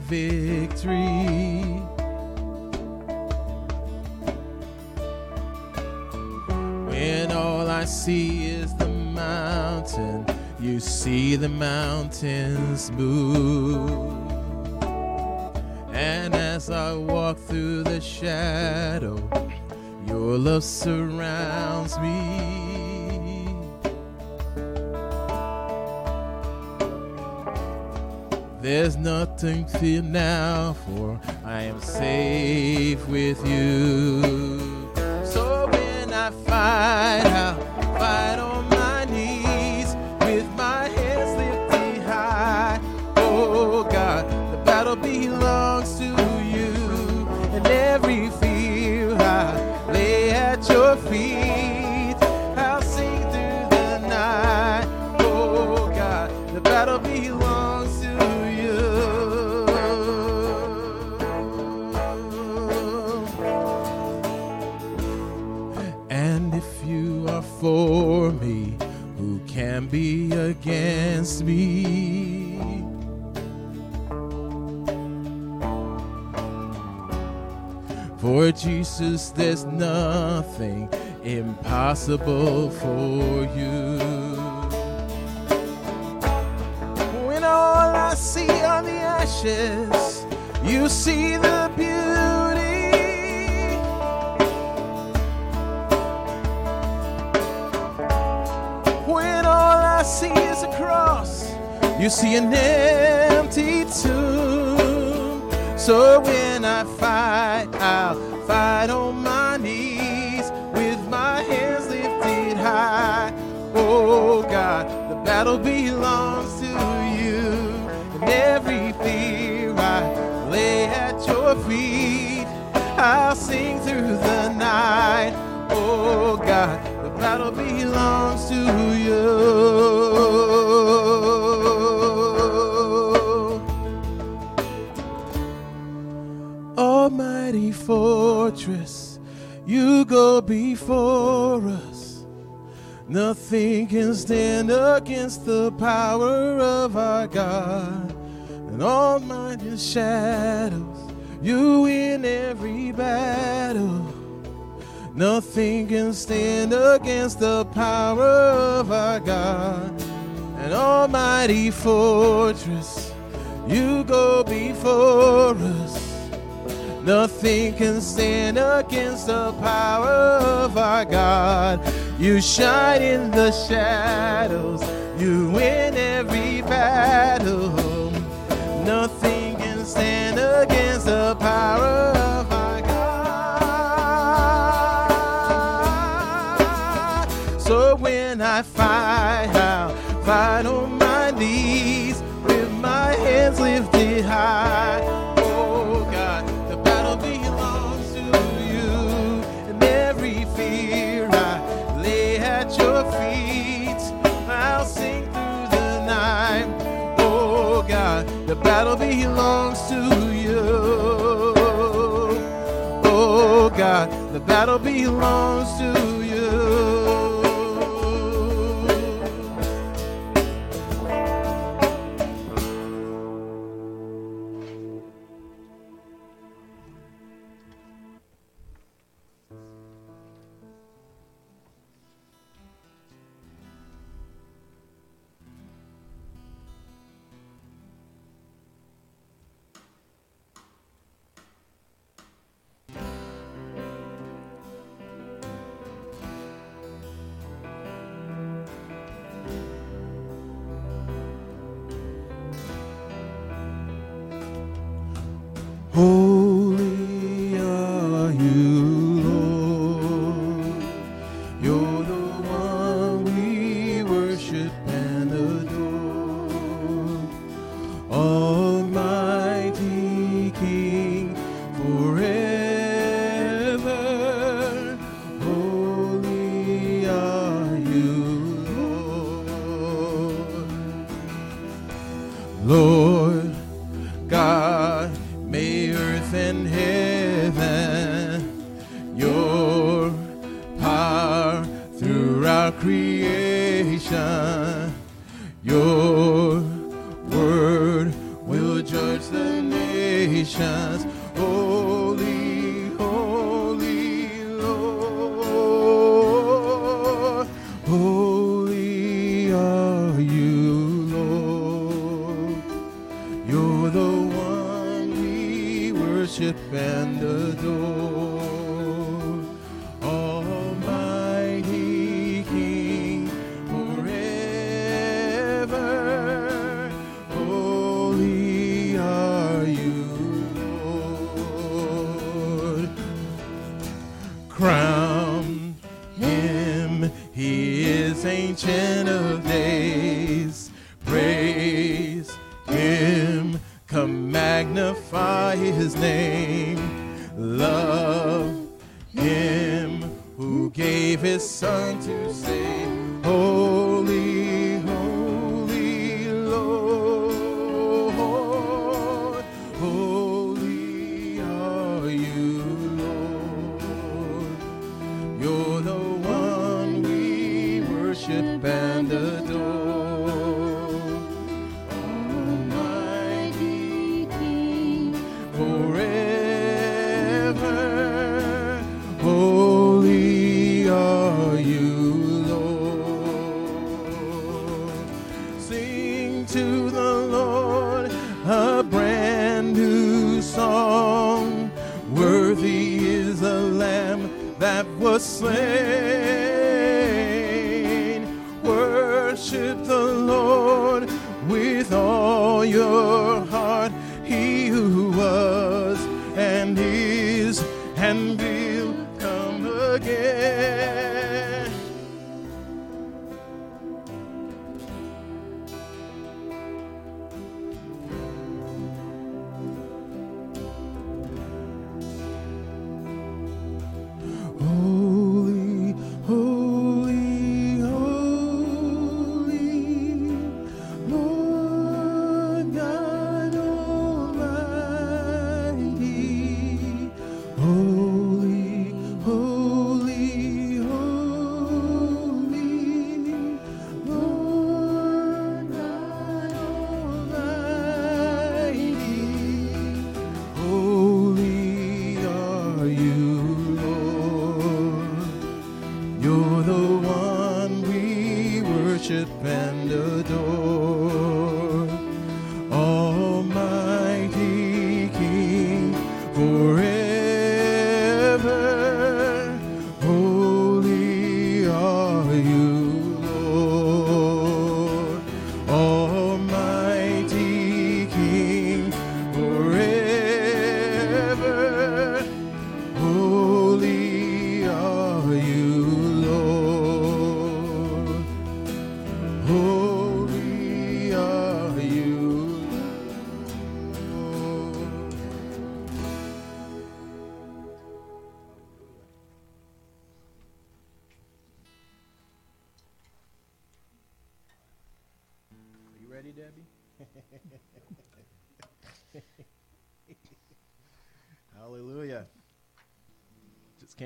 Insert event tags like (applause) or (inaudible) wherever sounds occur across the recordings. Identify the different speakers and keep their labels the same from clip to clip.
Speaker 1: victory. When all I see is the mountain, you see the mountains move. And as I walk through the shadow, your love surrounds me. There's nothing to fear now, for I am safe with you. So when I fight, I'll against me? For Jesus, there's nothing impossible for you. When all I see are the ashes, you see the beauty. You see an empty tomb. So when I fight, I'll fight on my knees with my hands lifted high. Oh God, the battle belongs to you, and every fear I lay at your feet. I'll sing through the night. Oh God, the battle belongs to you. Almighty fortress, you go before us. Nothing can stand against the power of our God. And all almighty shadows, you win every battle. Nothing can stand against the power of our God. An almighty fortress, you go before us. Nothing can stand against the power of our God. You shine in the shadows, you win every battle. Nothing can stand against the power of our God. So when I fight, I'll fight on my knees with my hands lifted high. The battle belongs to you. Oh God, the battle belongs to you.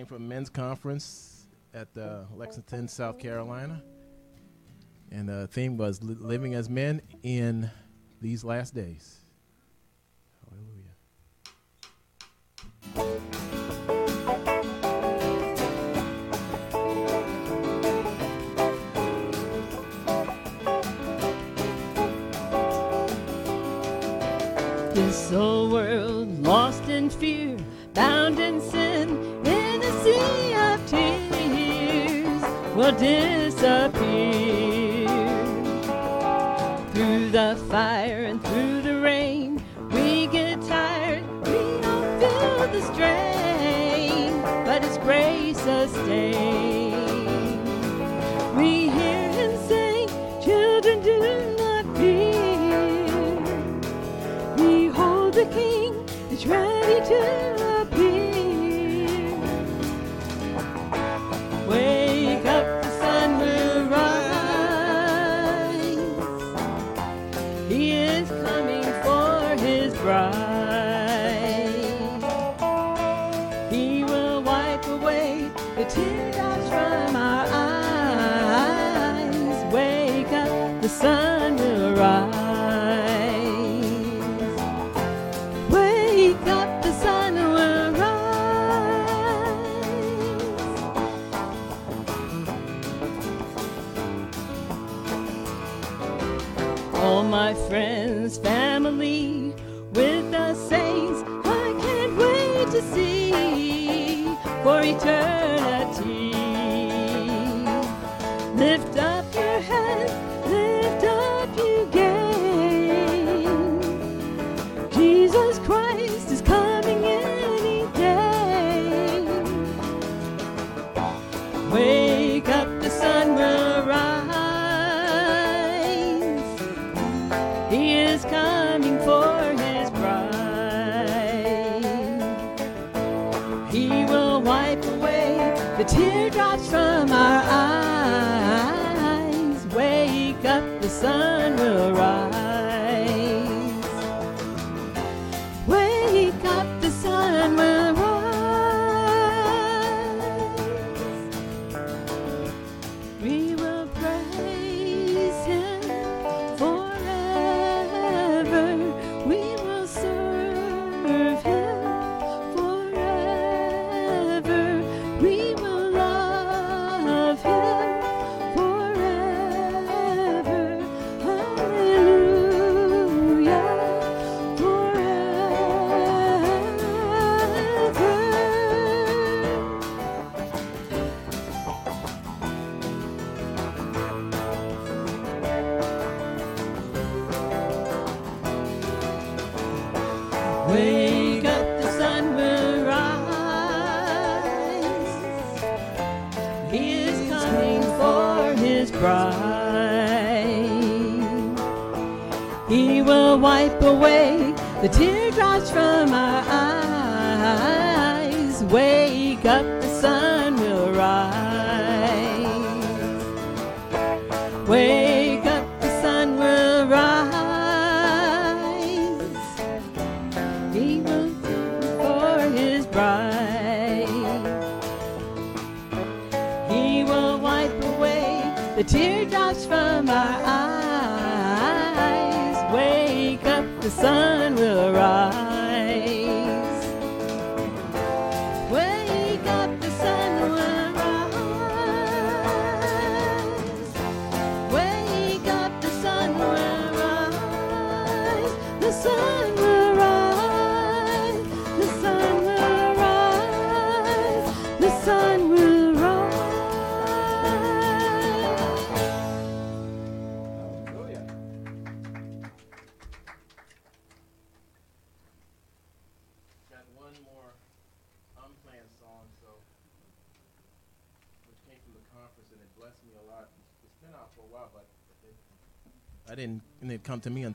Speaker 2: came from a men's conference at uh, Lexington, South Carolina. And the theme was Living as Men in These Last Days.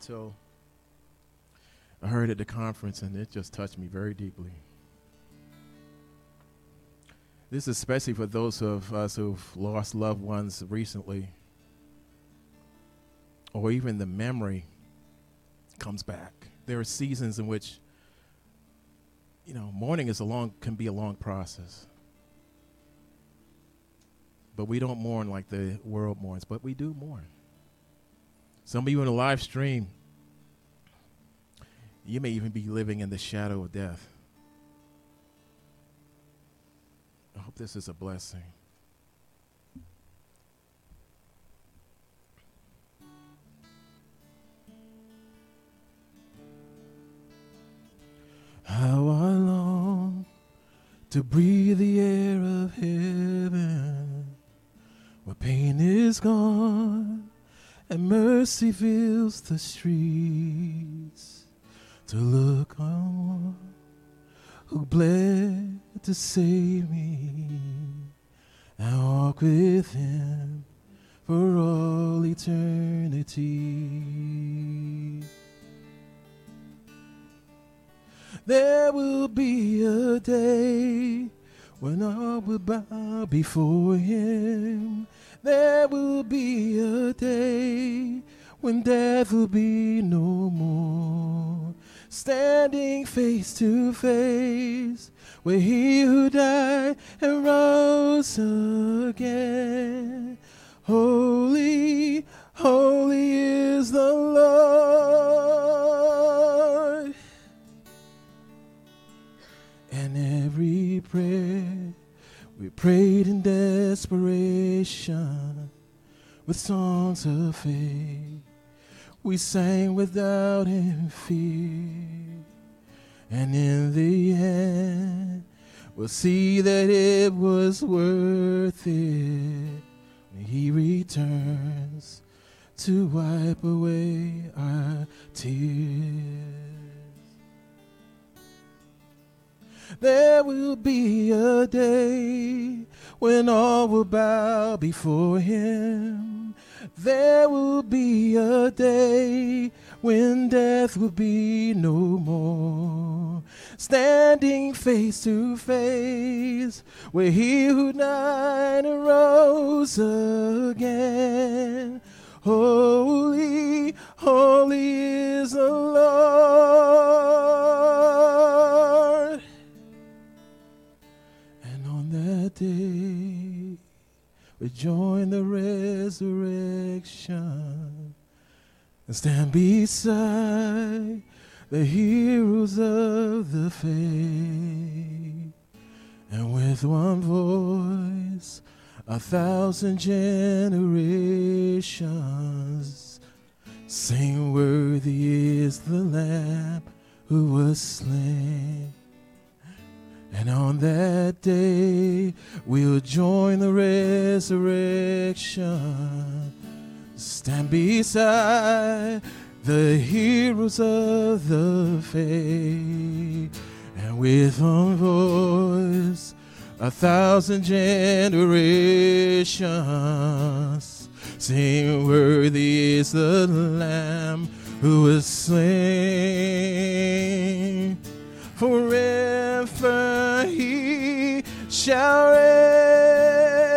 Speaker 1: Until I heard at the conference, and it just touched me very deeply. This is especially for those of us who've lost loved ones recently, or even the memory comes back. There are seasons in which you know, mourning is a long can be a long process. But we don't mourn like the world mourns, but we do mourn. Some of you in the live stream, you may even be living in the shadow of death. I hope this is a blessing. How I long to breathe the air of heaven where pain is gone and mercy fills the streets to look on one who bled to save me and walk with him for all eternity. There will be a day when I will bow before Him. There will be a day when death will be no more. Standing face to face with He who died and rose again. Holy, holy is the Lord. And every prayer we prayed in desperation with songs of faith we sang without any fear. And in the end, we'll see that it was worth it when He returns to wipe away our tears. There will be a day when all will bow before Him. There will be a day when death will be no more. Standing face to face with He who died and rose again. Holy, holy is the Lord. And on that day, we join the resurrection and stand beside the heroes of the faith. And with one voice, a thousand generations sing, Worthy is the Lamb who was slain. And on that day, we'll join the resurrection, stand beside the heroes of the faith, and with one voice, a thousand generations sing, Worthy is the Lamb who was slain. Forever he shall reign.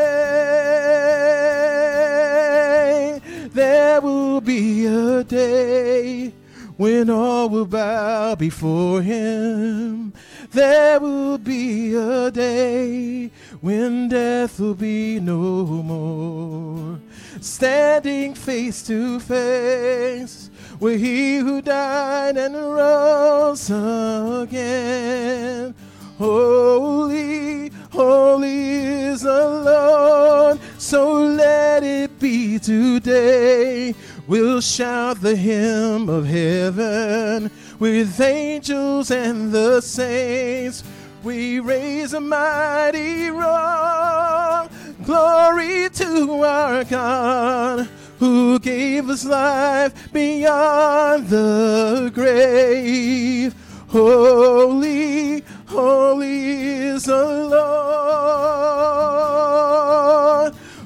Speaker 1: There will be a day when all will bow before him. There will be a day when death will be no more. Standing face to face with he who died and rose again. Holy, holy is the Lord. So let it be today. We'll shout the hymn of heaven with angels and the saints. We raise a mighty roar. Glory to our God who gave us life beyond the grave. Holy, holy is the Lord.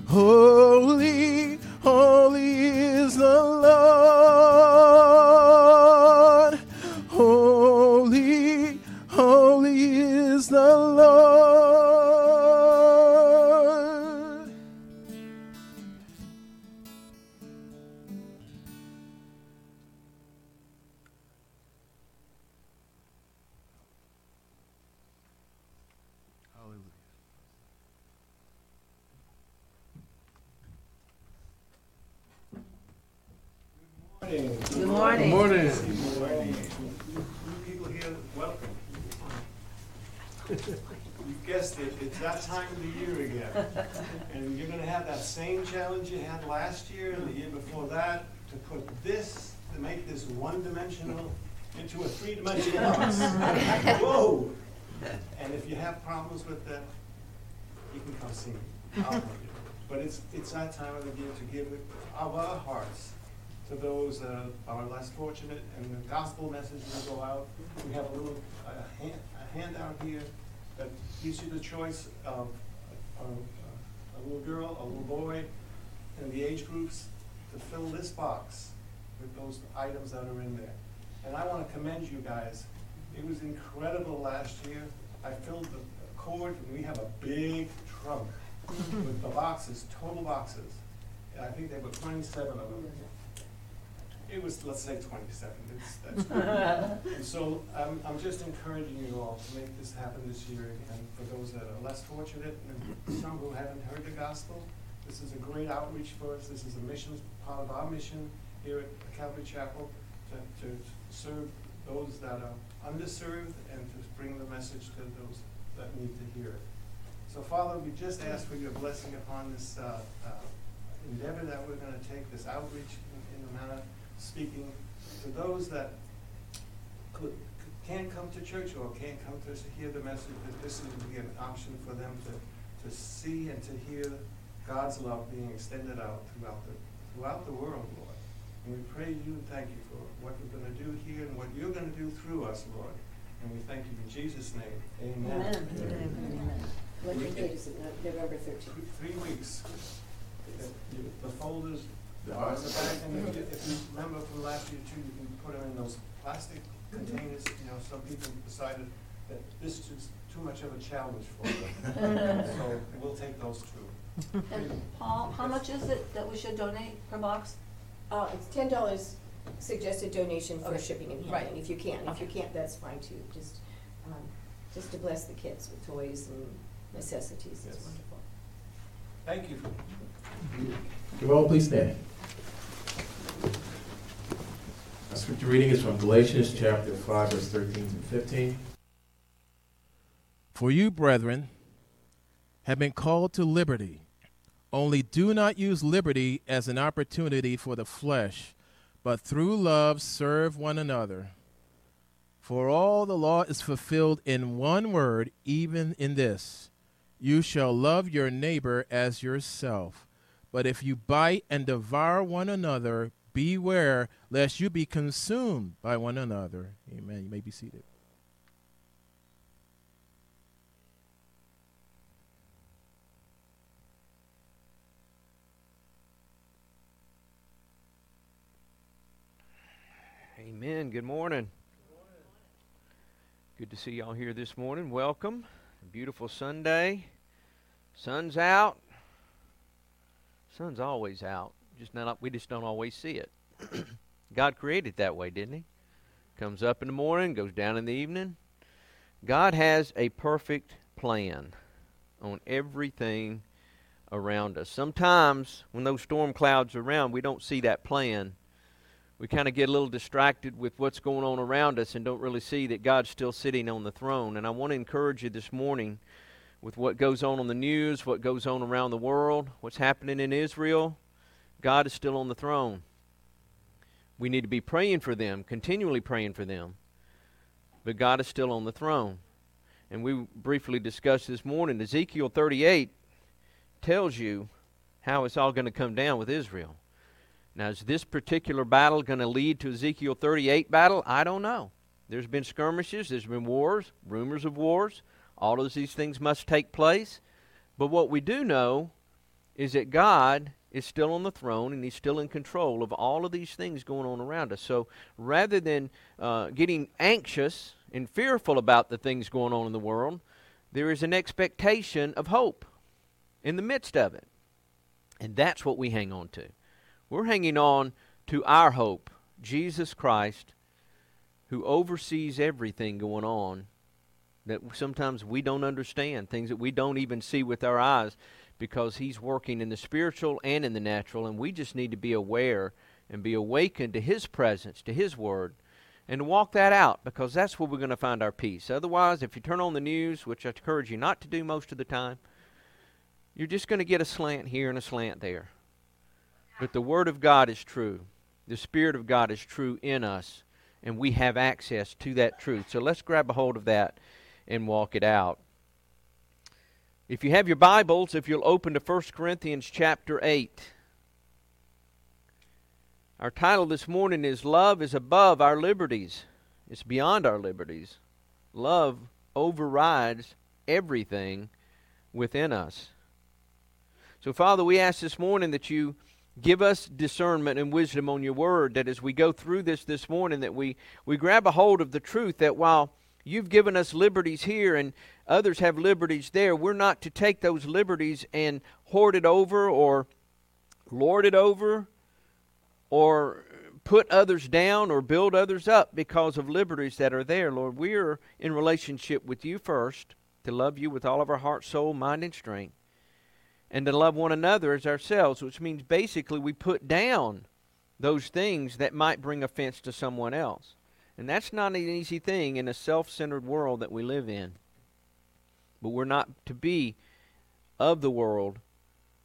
Speaker 1: Holy, holy is the Lord.
Speaker 3: Good morning.
Speaker 4: Morning.
Speaker 5: People here, welcome. You guessed it, it's that time of the year again. And you're gonna have that same challenge you had last year and the year before that, to put this, to make this one-dimensional into a three-dimensional house. (laughs) Whoa! And if you have problems with that, you can come see me. I'll help you. But it's, it's that time of the year to give it of our hearts to those that are less fortunate, and the gospel message will go out. We have a little, a hand, a handout here that gives you the choice of a, a- a little girl, a little boy, and the age groups to fill this box with those items that are in there. And I wanna commend you guys. It was incredible last year. I filled the cord, and we have a big trunk with the boxes, total boxes. I think there were twenty-seven of them. It was, let's say twenty-seven, it's, that's (laughs) good. And so I'm, I'm just encouraging you all to make this happen this year, and for those that are less fortunate, and some who haven't heard the gospel, this is a great outreach for us, this is a mission, part of our mission here at Calvary Chapel, to, to serve those that are underserved and to bring the message to those that need to hear it. So Father, we just ask for your blessing upon this, uh, uh, endeavor that we're gonna take, this outreach in, in the manner speaking to those that could, can't come to church or can't come to hear the message, that this would be an option for them to, to see and to hear God's love being extended out throughout the, throughout the world, Lord. And we pray you and thank you for what you're going to do here and what you're going to do through us, Lord. And we thank you in Jesus' name. Amen.
Speaker 3: Amen. Amen. What date is it? November thirteenth.
Speaker 5: Three weeks. The- The folders are in back, and if you- if you remember from last year too, you can put them in those plastic containers. You know, some people decided that this is too much of a challenge for them. (laughs) So we'll take those two.
Speaker 3: And Paul, how much is it that we should donate per box?
Speaker 4: Uh, it's ten dollars suggested donation for
Speaker 3: Okay.
Speaker 4: shipping and
Speaker 3: Right.
Speaker 4: handling, if you can. If you
Speaker 3: Okay.
Speaker 4: can't, that's fine too, just, um, just to bless the kids with toys and necessities, it's
Speaker 5: Yes.
Speaker 4: wonderful.
Speaker 5: Thank you.
Speaker 1: You all please stand. Our scripture reading is from Galatians chapter 5, verse 13 to 15. For you, brethren, have been called to liberty. Only do not use liberty as an opportunity for the flesh, but through love serve one another. For all the law is fulfilled in one word, even in this you shall love your neighbor as yourself. But if you bite and devour one another, beware lest you be consumed by one another. Amen. You may be seated.
Speaker 6: Amen. Good morning. Good to see y'all here this morning. Welcome. Beautiful Sunday. Sun's out. Sun's always out. Just not we just don't always see it. (clears throat) God created it that way, didn't he? Comes up in the morning, goes down in the evening. God has a perfect plan on everything around us. Sometimes when those storm clouds are around, we don't see that plan we kind of get a little distracted with what's going on around us and don't really see that God's still sitting on the throne. And I want to encourage you this morning with what goes on on the news, what goes on around the world, what's happening in Israel. God is still on the throne. We need to be praying for them, continually praying for them. But God is still on the throne. And we briefly discussed this morning Ezekiel 38 tells you how it's all going to come down with Israel. Now, is this particular battle going to lead to Ezekiel 38 battle? I don't know. There's been skirmishes, there's been wars, rumors of wars. All of these things must take place. But what we do know is that God is still on the throne and He's still in control of all of these things going on around us. So rather than uh, getting anxious and fearful about the things going on in the world, there is an expectation of hope in the midst of it. And that's what we hang on to. We're hanging on to our hope, Jesus Christ, who oversees everything going on that sometimes we don't understand, things that we don't even see with our eyes, because He's working in the spiritual and in the natural, and we just need to be aware and be awakened to His presence, to His Word, and walk that out, because that's where we're going to find our peace. Otherwise, if you turn on the news, which I encourage you not to do most of the time, you're just going to get a slant here and a slant there. But the Word of God is true. The Spirit of God is true in us, and we have access to that truth. So let's grab a hold of that and walk it out. If you have your Bibles, if you'll open to 1 Corinthians chapter 8. Our title this morning is Love is Above Our Liberties. It's beyond our liberties. Love overrides everything within us. So, Father, we ask this morning that you give us discernment and wisdom on your word that as we go through this this morning that we we grab a hold of the truth that while you've given us liberties here and others have liberties there we're not to take those liberties and hoard it over or lord it over or put others down or build others up because of liberties that are there lord we are in relationship with you first to love you with all of our heart soul mind and strength and to love one another as ourselves, which means basically we put down those things that might bring offense to someone else. And that's not an easy thing in a self centered world that we live in. But we're not to be of the world,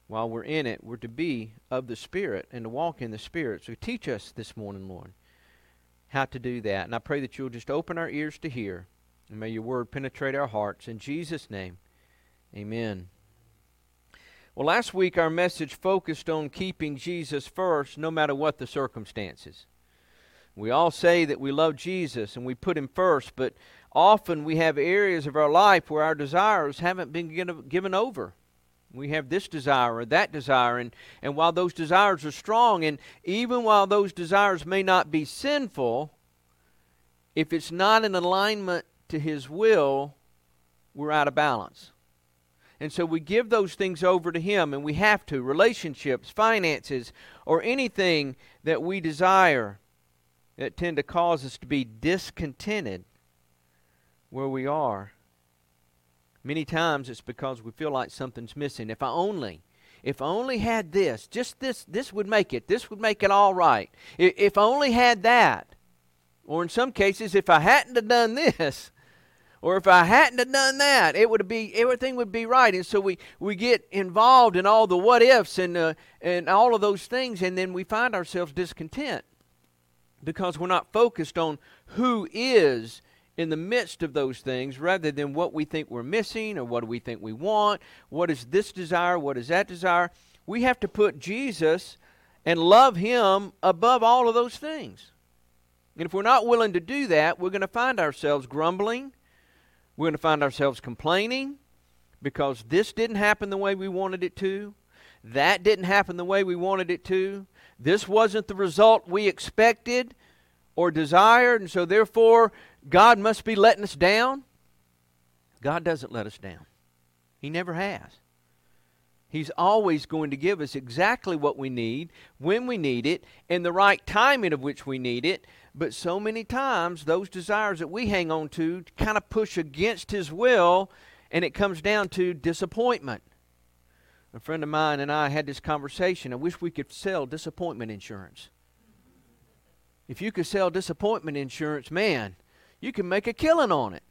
Speaker 6: while we're in it, we're to be of the Spirit and to walk in the Spirit. So teach us this morning, Lord, how to do that. And I pray that you'll just open our ears to hear. And may your word penetrate our hearts. In Jesus' name, amen. Well, last week our message focused on keeping Jesus first no matter what the circumstances. We all say that we love Jesus and we put him first, but often we have areas of our life where our desires haven't been given over. We have this desire or that desire, and, and while those desires are strong, and even while those desires may not be sinful, if it's not in alignment to His will, we're out of balance. And so we give those things over to Him, and we have to relationships, finances, or anything that we desire that tend to cause us to be discontented where we are. Many times it's because we feel like something's missing. If I only, if I only had this, just this, this would make it. This would make it all right. If I only had that. Or in some cases, if I hadn't have done this, (laughs) or if I hadn't have done that, it would be everything would be right. And so we, we get involved in all the what ifs and uh, and all of those things, and then we find ourselves discontent because we're not focused on who is in the midst of those things rather than what we think we're missing or what do we think we want. What is this desire? What is that desire? We have to put Jesus and love Him above all of those things. And if we're not willing to do that, we're going to find ourselves grumbling. We're going to find ourselves complaining because this didn't happen the way we wanted it to. That didn't happen the way we wanted it to. This wasn't the result we expected or desired, and so therefore God must be letting us down. God doesn't let us down, He never has. He's always going to give us exactly what we need, when we need it, in the right timing of which we need it. But so many times, those desires that we hang on to kind of push against His will, and it comes down to disappointment. A friend of mine and I had this conversation. I wish we could sell disappointment insurance. If you could sell disappointment insurance, man, you can make a killing on it.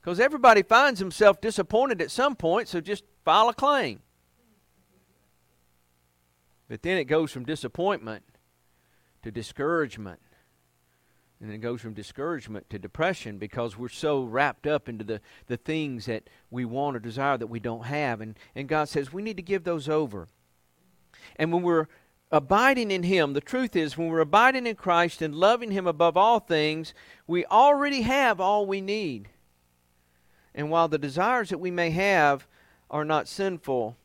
Speaker 6: Because everybody finds himself disappointed at some point, so just file a claim. But then it goes from disappointment to discouragement. And it goes from discouragement to depression because we're so wrapped up into the, the things that we want or desire that we don't have. And, and God says we need to give those over. And when we're abiding in Him, the truth is, when we're abiding in Christ and loving Him above all things, we already have all we need. And while the desires that we may have are not sinful,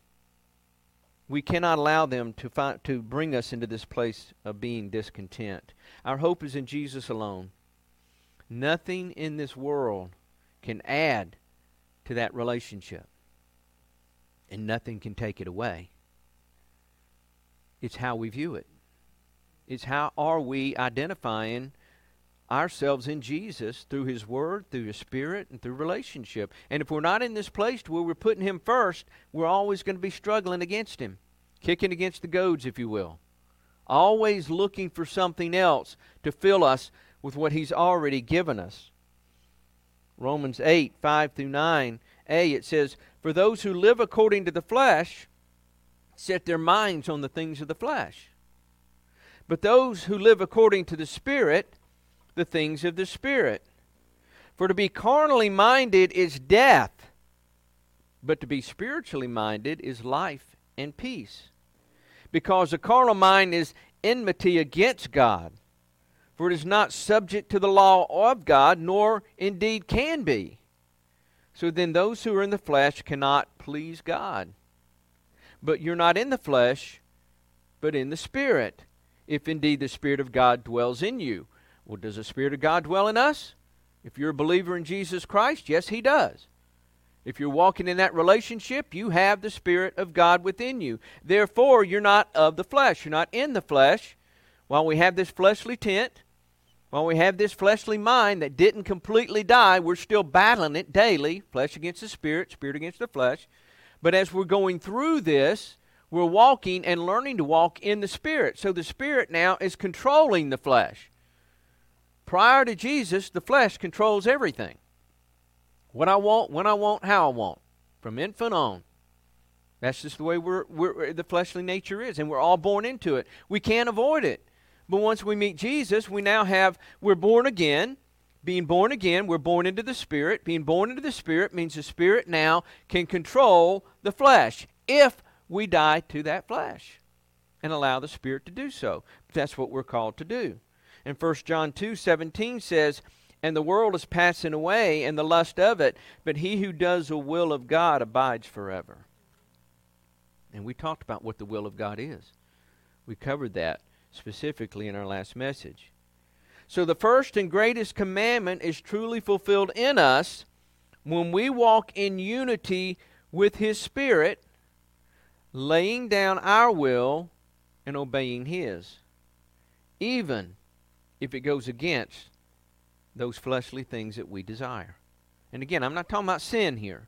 Speaker 6: we cannot allow them to, find, to bring us into this place of being discontent. Our hope is in Jesus alone. Nothing in this world can add to that relationship, and nothing can take it away. It's how we view it. It's how are we identifying ourselves in Jesus through His Word, through His Spirit, and through relationship. And if we're not in this place where we're putting Him first, we're always going to be struggling against Him, kicking against the goads, if you will. Always looking for something else to fill us with what He's already given us. Romans 8, 5 through 9a, it says, For those who live according to the flesh set their minds on the things of the flesh. But those who live according to the Spirit, the things of the Spirit. For to be carnally minded is death, but to be spiritually minded is life and peace. Because the carnal mind is enmity against God, for it is not subject to the law of God, nor indeed can be. So then, those who are in the flesh cannot please God. But you're not in the flesh, but in the Spirit, if indeed the Spirit of God dwells in you. Well, does the Spirit of God dwell in us? If you're a believer in Jesus Christ, yes, He does. If you're walking in that relationship, you have the Spirit of God within you. Therefore, you're not of the flesh. You're not in the flesh. While we have this fleshly tent, while we have this fleshly mind that didn't completely die, we're still battling it daily flesh against the spirit, spirit against the flesh. But as we're going through this, we're walking and learning to walk in the Spirit. So the Spirit now is controlling the flesh. Prior to Jesus, the flesh controls everything. What I want, when I want, how I want, from infant on. That's just the way we're, we're, uh, the fleshly nature is, and we're all born into it. We can't avoid it. But once we meet Jesus, we now have, we're born again. Being born again, we're born into the Spirit. Being born into the Spirit means the Spirit now can control the flesh if we die to that flesh and allow the Spirit to do so. That's what we're called to do. And 1 John 2 17 says, And the world is passing away, and the lust of it, but he who does the will of God abides forever. And we talked about what the will of God is. We covered that specifically in our last message. So the first and greatest commandment is truly fulfilled in us when we walk in unity with His Spirit, laying down our will and obeying His, even if it goes against those fleshly things that we desire. And again, I'm not talking about sin here.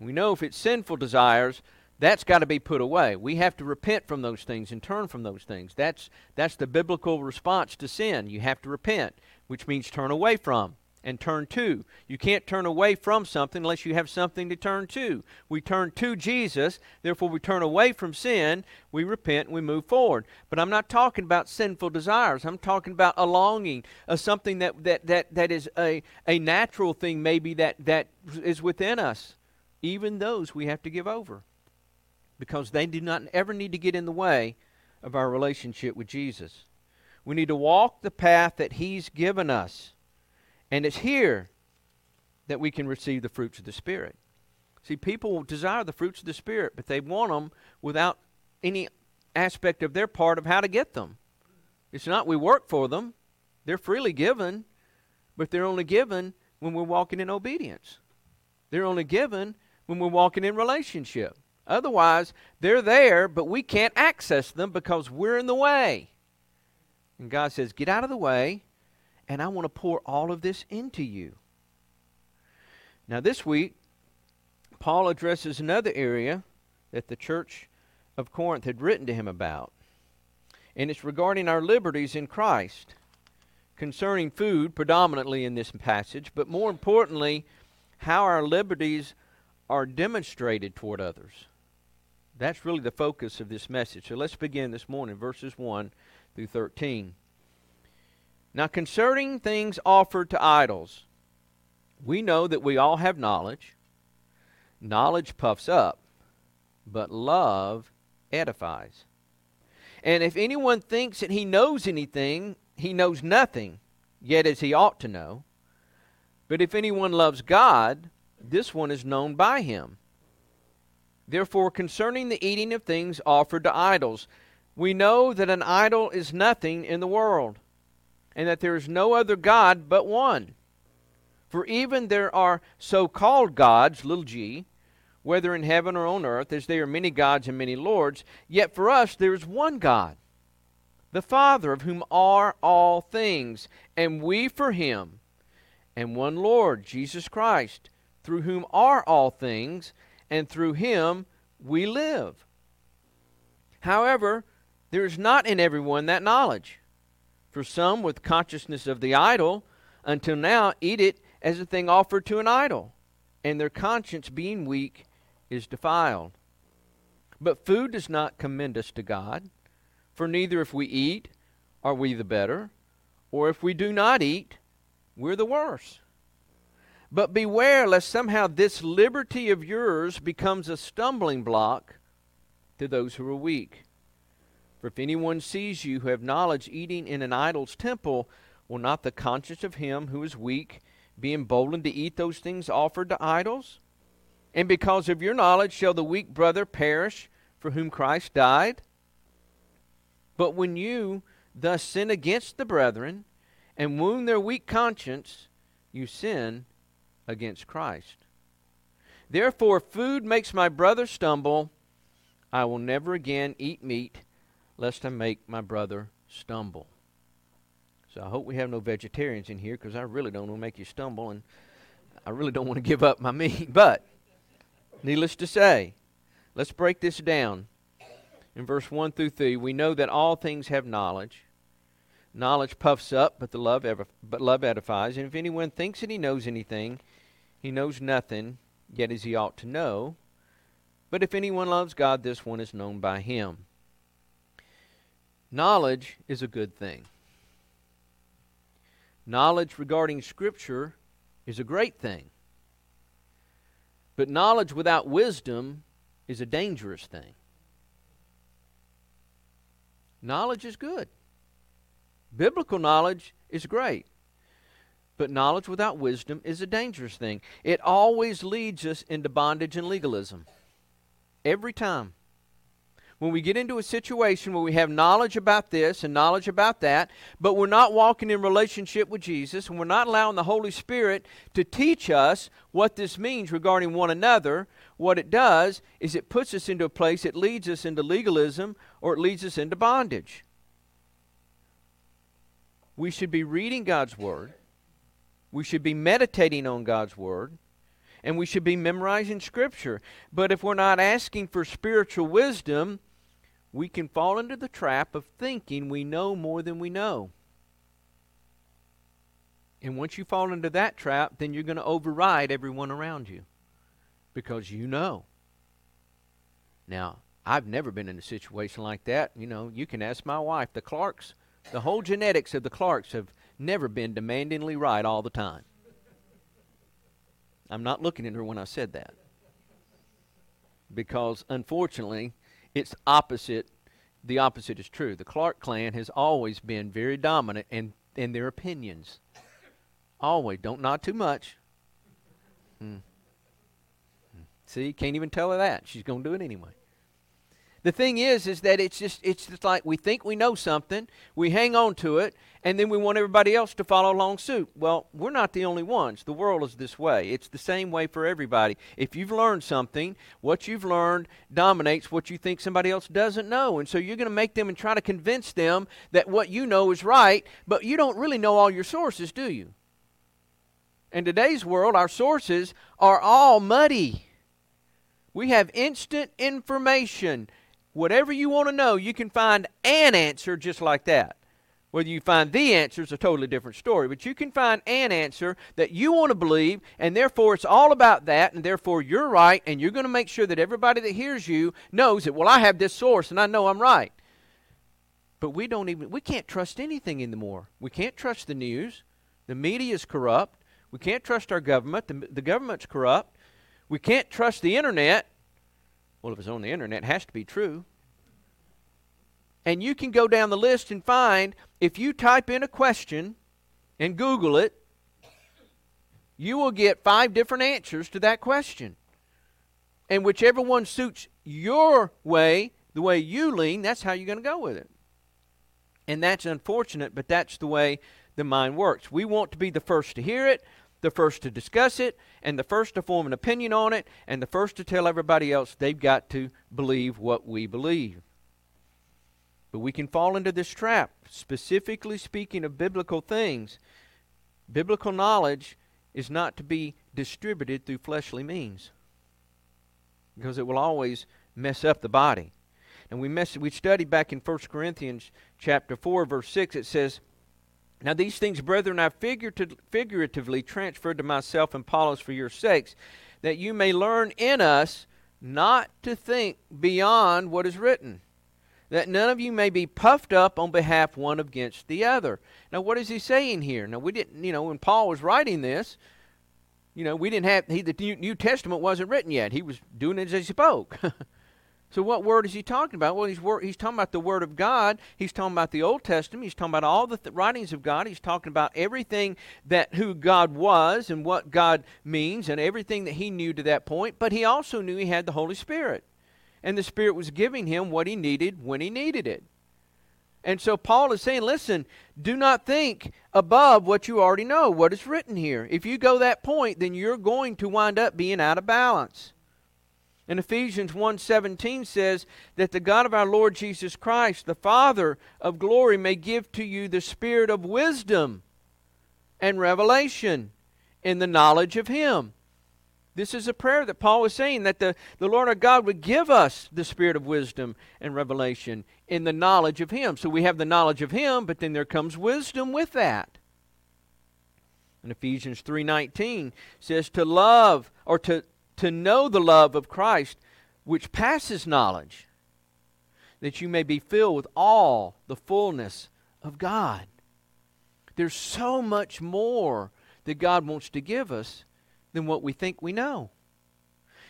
Speaker 6: We know if it's sinful desires, that's got to be put away. We have to repent from those things and turn from those things. That's that's the biblical response to sin. You have to repent, which means turn away from and turn to. You can't turn away from something unless you have something to turn to. We turn to Jesus, therefore we turn away from sin, we repent, and we move forward. But I'm not talking about sinful desires. I'm talking about a longing, of something that that that, that is a, a natural thing maybe that, that is within us. Even those we have to give over because they do not ever need to get in the way of our relationship with Jesus. We need to walk the path that He's given us. And it's here that we can receive the fruits of the Spirit. See, people desire the fruits of the Spirit, but they want them without any aspect of their part of how to get them. It's not we work for them, they're freely given, but they're only given when we're walking in obedience. They're only given when we're walking in relationship. Otherwise, they're there, but we can't access them because we're in the way. And God says, Get out of the way, and I want to pour all of this into you. Now, this week, Paul addresses another area that the church of Corinth had written to him about, and it's regarding our liberties in Christ, concerning food predominantly in this passage, but more importantly, how our liberties are demonstrated toward others. That's really the focus of this message. So let's begin this morning, verses 1 through 13. Now, concerning things offered to idols, we know that we all have knowledge. Knowledge puffs up, but love edifies. And if anyone thinks that he knows anything, he knows nothing, yet as he ought to know. But if anyone loves God, this one is known by him. Therefore, concerning the eating of things offered to idols, we know that an idol is nothing in the world, and that there is no other God but one. For even there are so called gods, little g, whether in heaven or on earth, as there are many gods and many lords, yet for us there is one God, the Father, of whom are all things, and we for him, and one Lord, Jesus Christ, through whom are all things and through him we live. However, there is not in everyone that knowledge. For some, with consciousness of the idol, until now eat it as a thing offered to an idol, and their conscience, being weak, is defiled. But food does not commend us to God, for neither if we eat are we the better, or if we do not eat, we're the worse. But beware lest somehow this liberty of yours becomes a stumbling block to those who are weak. For if anyone sees you who have knowledge eating in an idol's temple, will not the conscience of him who is weak be emboldened to eat those things offered to idols? And because of your knowledge shall the weak brother perish for whom Christ died? But when you thus sin against the brethren and wound their weak conscience, you sin against Christ. Therefore, food makes my brother stumble. I will never again eat meat, lest I make my brother stumble. So I hope we have no vegetarians in here because I really don't want to make you stumble and I really don't want to give up my (laughs) meat. But, needless to say, let's break this down. In verse 1 through 3, we know that all things have knowledge. Knowledge puffs up, but the love ever, but love edifies. And if anyone thinks that he knows anything, he knows nothing, yet as he ought to know. But if anyone loves God, this one is known by him. Knowledge is a good thing. Knowledge regarding Scripture is a great thing. But knowledge without wisdom is a dangerous thing. Knowledge is good. Biblical knowledge is great. But knowledge without wisdom is a dangerous thing. It always leads us into bondage and legalism. Every time when we get into a situation where we have knowledge about this and knowledge about that, but we're not walking in relationship with Jesus, and we're not allowing the Holy Spirit to teach us what this means regarding one another, what it does is it puts us into a place, it leads us into legalism or it leads us into bondage. We should be reading God's Word, we should be meditating on God's Word and we should be memorizing Scripture. But if we're not asking for spiritual wisdom, we can fall into the trap of thinking we know more than we know. And once you fall into that trap, then you're going to override everyone around you because you know. Now, I've never been in a situation like that. You know, you can ask my wife. The Clarks, the whole genetics of the Clarks have never been demandingly right all the time. I'm not looking at her when I said that. Because unfortunately, it's opposite. The opposite is true. The Clark clan has always been very dominant in, in their opinions. Always. Don't not too much. Hmm. hmm. See, can't even tell her that. She's going to do it anyway. The thing is, is that it's just it's just like we think we know something, we hang on to it, and then we want everybody else to follow along suit. Well, we're not the only ones. The world is this way. It's the same way for everybody. If you've learned something, what you've learned dominates what you think somebody else doesn't know, and so you're going to make them and try to convince them that what you know is right, but you don't really know all your sources, do you? In today's world, our sources are all muddy. We have instant information Whatever you want to know, you can find an answer just like that. Whether you find the answer is a totally different story, but you can find an answer that you want to believe, and therefore it's all about that, and therefore you're right, and you're going to make sure that everybody that hears you knows that, well, I have this source and I know I'm right. But we don't even, we can't trust anything anymore. We can't trust the news. The media is corrupt. We can't trust our government. The, the government's corrupt. We can't trust the internet. Well, if it's on the internet, it has to be true. And you can go down the list and find, if you type in a question and Google it, you will get five different answers to that question. And whichever one suits your way, the way you lean, that's how you're going to go with it. And that's unfortunate, but that's the way the mind works. We want to be the first to hear it, the first to discuss it, and the first to form an opinion on it, and the first to tell everybody else they've got to believe what we believe. But we can fall into this trap, specifically speaking of biblical things. Biblical knowledge is not to be distributed through fleshly means because it will always mess up the body. And we mess, we studied back in 1 Corinthians chapter 4 verse 6 it says now these things, brethren, I figuratively transferred to myself and Apollos for your sakes, that you may learn in us not to think beyond what is written, that none of you may be puffed up on behalf one against the other. Now, what is he saying here? Now, we didn't, you know, when Paul was writing this, you know, we didn't have, he, the New Testament wasn't written yet. He was doing it as he spoke. (laughs) So, what word is he talking about? Well, he's, wor- he's talking about the Word of God. He's talking about the Old Testament. He's talking about all the th- writings of God. He's talking about everything that who God was and what God means and everything that he knew to that point. But he also knew he had the Holy Spirit. And the Spirit was giving him what he needed when he needed it. And so Paul is saying, listen, do not think above what you already know, what is written here. If you go that point, then you're going to wind up being out of balance. And Ephesians 1:17 says that the God of our Lord Jesus Christ, the Father of glory, may give to you the spirit of wisdom and revelation in the knowledge of him. This is a prayer that Paul was saying that the, the Lord our God would give us the spirit of wisdom and revelation in the knowledge of him. So we have the knowledge of him, but then there comes wisdom with that. And Ephesians 3:19 says to love or to to know the love of Christ which passes knowledge, that you may be filled with all the fullness of God. There's so much more that God wants to give us than what we think we know.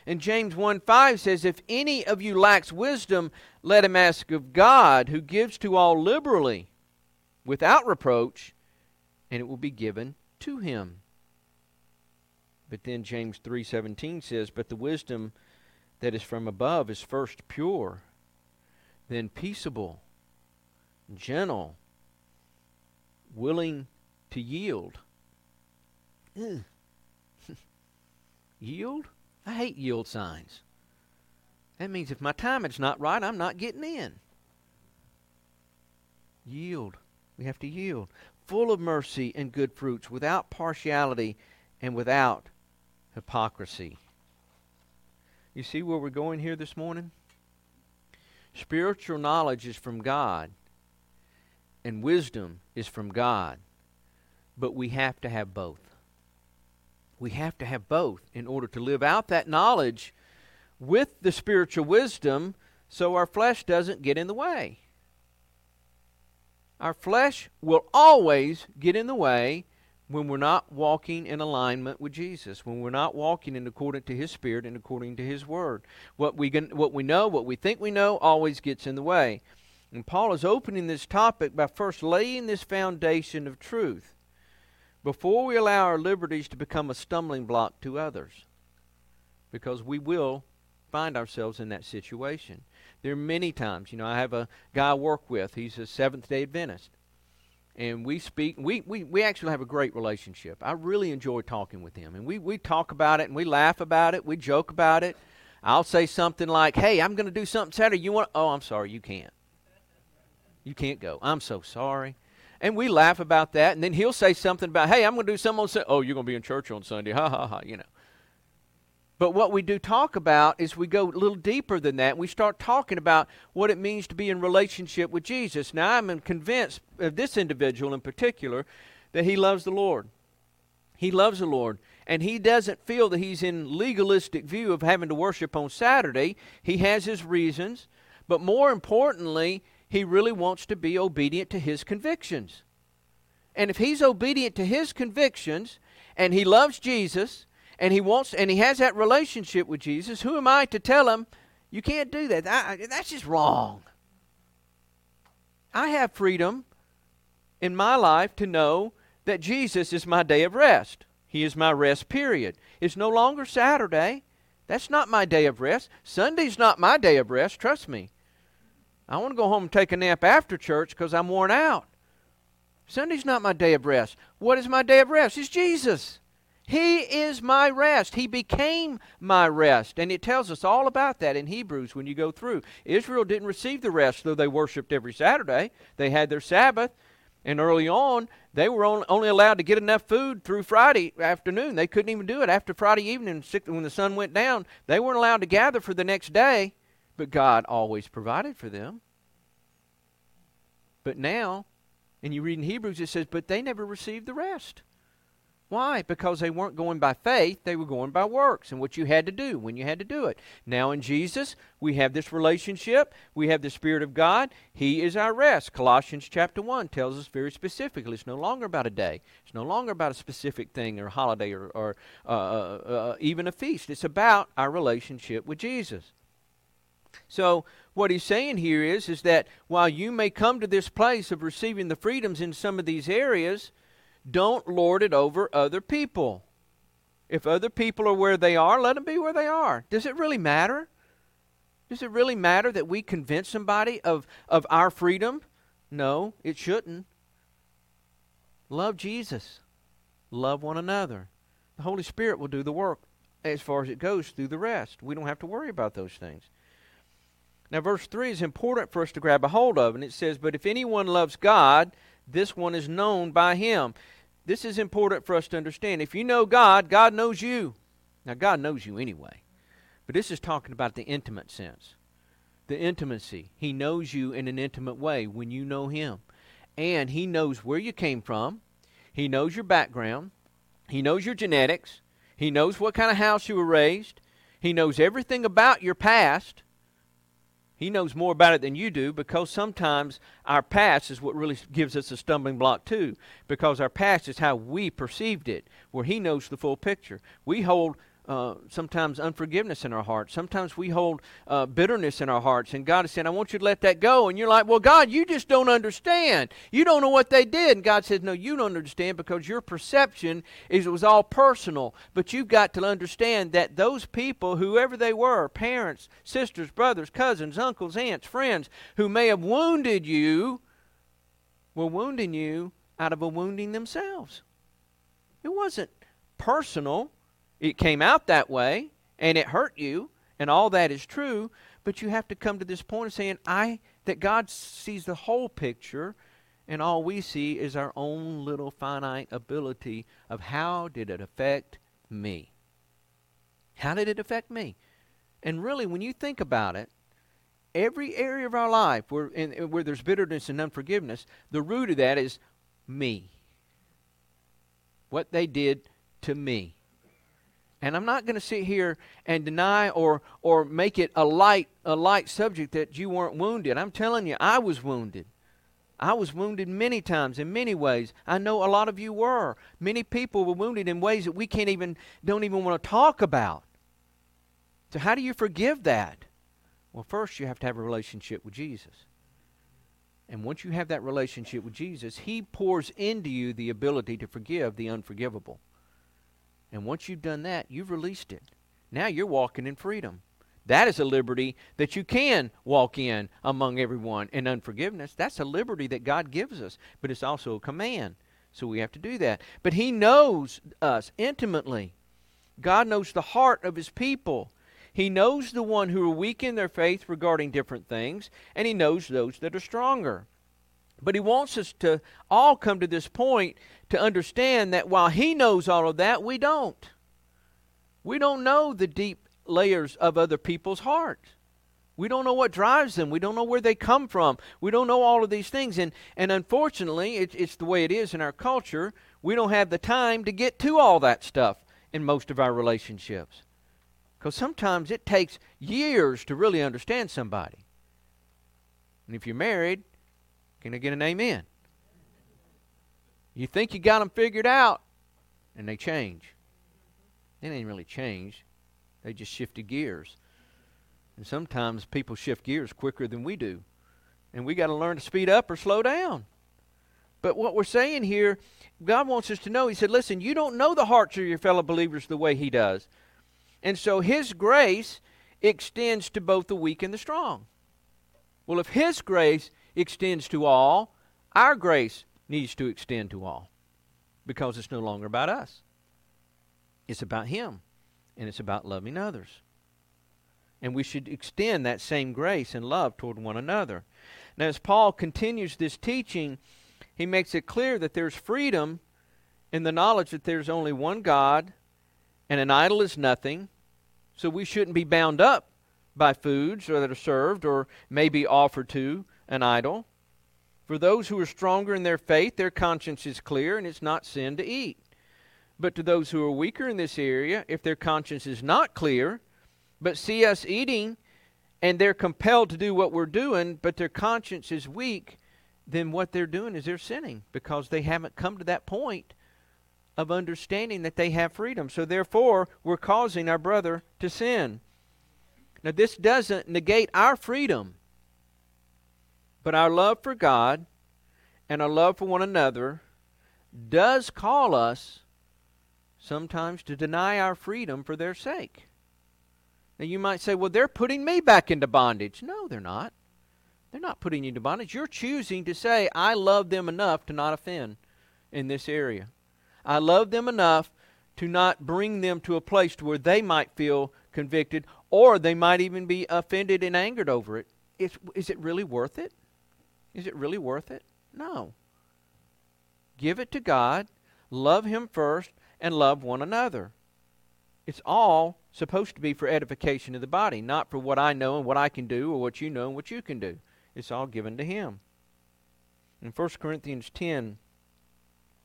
Speaker 6: And James 1 5 says, If any of you lacks wisdom, let him ask of God, who gives to all liberally, without reproach, and it will be given to him. But then James 3:17 says, "But the wisdom that is from above is first pure, then peaceable, gentle, willing to yield." (laughs) yield? I hate yield signs. That means if my timing's not right, I'm not getting in. Yield. We have to yield. Full of mercy and good fruits, without partiality and without hypocrisy. You see where we're going here this morning? Spiritual knowledge is from God, and wisdom is from God. But we have to have both. We have to have both in order to live out that knowledge with the spiritual wisdom so our flesh doesn't get in the way. Our flesh will always get in the way when we're not walking in alignment with Jesus, when we're not walking in according to His Spirit and according to His Word. What we, what we know, what we think we know, always gets in the way. And Paul is opening this topic by first laying this foundation of truth before we allow our liberties to become a stumbling block to others. Because we will find ourselves in that situation. There are many times, you know, I have a guy I work with, he's a Seventh day Adventist and we speak we, we, we actually have a great relationship. I really enjoy talking with him and we, we talk about it and we laugh about it we joke about it. I'll say something like hey i'm going to do something saturday. You want oh i'm sorry you can't. You can't go. I'm so sorry. And we laugh about that and then he'll say something about hey i'm going to do something on sunday oh you're going to be in church on sunday. Ha ha ha you know but what we do talk about is we go a little deeper than that. We start talking about what it means to be in relationship with Jesus. Now, I'm convinced of this individual in particular that he loves the Lord. He loves the Lord. And he doesn't feel that he's in legalistic view of having to worship on Saturday. He has his reasons. But more importantly, he really wants to be obedient to his convictions. And if he's obedient to his convictions and he loves Jesus and he wants and he has that relationship with Jesus, who am I to tell him you can't do that? I, that's just wrong. I have freedom in my life to know that Jesus is my day of rest. He is my rest period. It's no longer Saturday. That's not my day of rest. Sunday's not my day of rest, trust me. I want to go home and take a nap after church because I'm worn out. Sunday's not my day of rest. What is my day of rest? It's Jesus. He is my rest. He became my rest. And it tells us all about that in Hebrews when you go through. Israel didn't receive the rest, though they worshiped every Saturday. They had their Sabbath. And early on, they were only allowed to get enough food through Friday afternoon. They couldn't even do it after Friday evening when the sun went down. They weren't allowed to gather for the next day, but God always provided for them. But now, and you read in Hebrews, it says, but they never received the rest. Why? Because they weren't going by faith, they were going by works and what you had to do when you had to do it. Now in Jesus, we have this relationship, we have the Spirit of God, He is our rest. Colossians chapter 1 tells us very specifically it's no longer about a day, it's no longer about a specific thing or holiday or, or uh, uh, uh, even a feast. It's about our relationship with Jesus. So what he's saying here is, is that while you may come to this place of receiving the freedoms in some of these areas, don't lord it over other people. If other people are where they are, let them be where they are. Does it really matter? Does it really matter that we convince somebody of, of our freedom? No, it shouldn't. Love Jesus. Love one another. The Holy Spirit will do the work as far as it goes through the rest. We don't have to worry about those things. Now, verse 3 is important for us to grab a hold of, and it says, But if anyone loves God, this one is known by him. This is important for us to understand. If you know God, God knows you. Now, God knows you anyway. But this is talking about the intimate sense, the intimacy. He knows you in an intimate way when you know Him. And He knows where you came from, He knows your background, He knows your genetics, He knows what kind of house you were raised, He knows everything about your past. He knows more about it than you do because sometimes our past is what really gives us a stumbling block, too. Because our past is how we perceived it, where He knows the full picture. We hold uh, sometimes unforgiveness in our hearts. Sometimes we hold uh, bitterness in our hearts, and God is saying, I want you to let that go. And you're like, Well, God, you just don't understand. You don't know what they did. And God says, No, you don't understand because your perception is it was all personal. But you've got to understand that those people, whoever they were, parents, sisters, brothers, cousins, uncles, aunts, friends, who may have wounded you, were wounding you out of a wounding themselves. It wasn't personal it came out that way and it hurt you, and all that is true, but you have to come to this point of saying, I that God sees the whole picture, and all we see is our own little finite ability of how did it affect me? How did it affect me? And really, when you think about it, every area of our life where, in, where there's bitterness and unforgiveness, the root of that is me. What they did to me. And I'm not going to sit here and deny or or make it a light a light subject that you weren't wounded. I'm telling you, I was wounded. I was wounded many times in many ways. I know a lot of you were. Many people were wounded in ways that we can't even don't even want to talk about. So how do you forgive that? Well, first you have to have a relationship with Jesus. And once you have that relationship with Jesus, he pours into you the ability to forgive the unforgivable. And once you've done that, you've released it. Now you're walking in freedom. That is a liberty that you can walk in among everyone. And unforgiveness, that's a liberty that God gives us, but it's also a command. So we have to do that. But He knows us intimately. God knows the heart of His people. He knows the one who are weak in their faith regarding different things, and He knows those that are stronger. But He wants us to all come to this point to understand that while He knows all of that, we don't. We don't know the deep layers of other people's hearts. We don't know what drives them. We don't know where they come from. We don't know all of these things. And, and unfortunately, it, it's the way it is in our culture. We don't have the time to get to all that stuff in most of our relationships. Because sometimes it takes years to really understand somebody. And if you're married, can I get an amen? You think you got them figured out, and they change. They didn't really change, they just shifted gears. And sometimes people shift gears quicker than we do. And we got to learn to speed up or slow down. But what we're saying here, God wants us to know. He said, listen, you don't know the hearts of your fellow believers the way He does. And so His grace extends to both the weak and the strong. Well, if His grace extends to all, our grace needs to extend to all because it's no longer about us. It's about Him, and it's about loving others. And we should extend that same grace and love toward one another. Now, as Paul continues this teaching, he makes it clear that there's freedom in the knowledge that there's only one God and an idol is nothing. So we shouldn't be bound up by foods or that are served or maybe offered to an idol. For those who are stronger in their faith, their conscience is clear and it's not sin to eat. But to those who are weaker in this area, if their conscience is not clear, but see us eating and they're compelled to do what we're doing, but their conscience is weak, then what they're doing is they're sinning because they haven't come to that point of understanding that they have freedom. So therefore, we're causing our brother to sin. Now, this doesn't negate our freedom. But our love for God and our love for one another does call us sometimes to deny our freedom for their sake. Now you might say, well, they're putting me back into bondage. No, they're not. They're not putting you into bondage. You're choosing to say, I love them enough to not offend in this area. I love them enough to not bring them to a place to where they might feel convicted or they might even be offended and angered over it. Is, is it really worth it? Is it really worth it? No. Give it to God, love Him first, and love one another. It's all supposed to be for edification of the body, not for what I know and what I can do or what you know and what you can do. It's all given to Him. In 1 Corinthians 10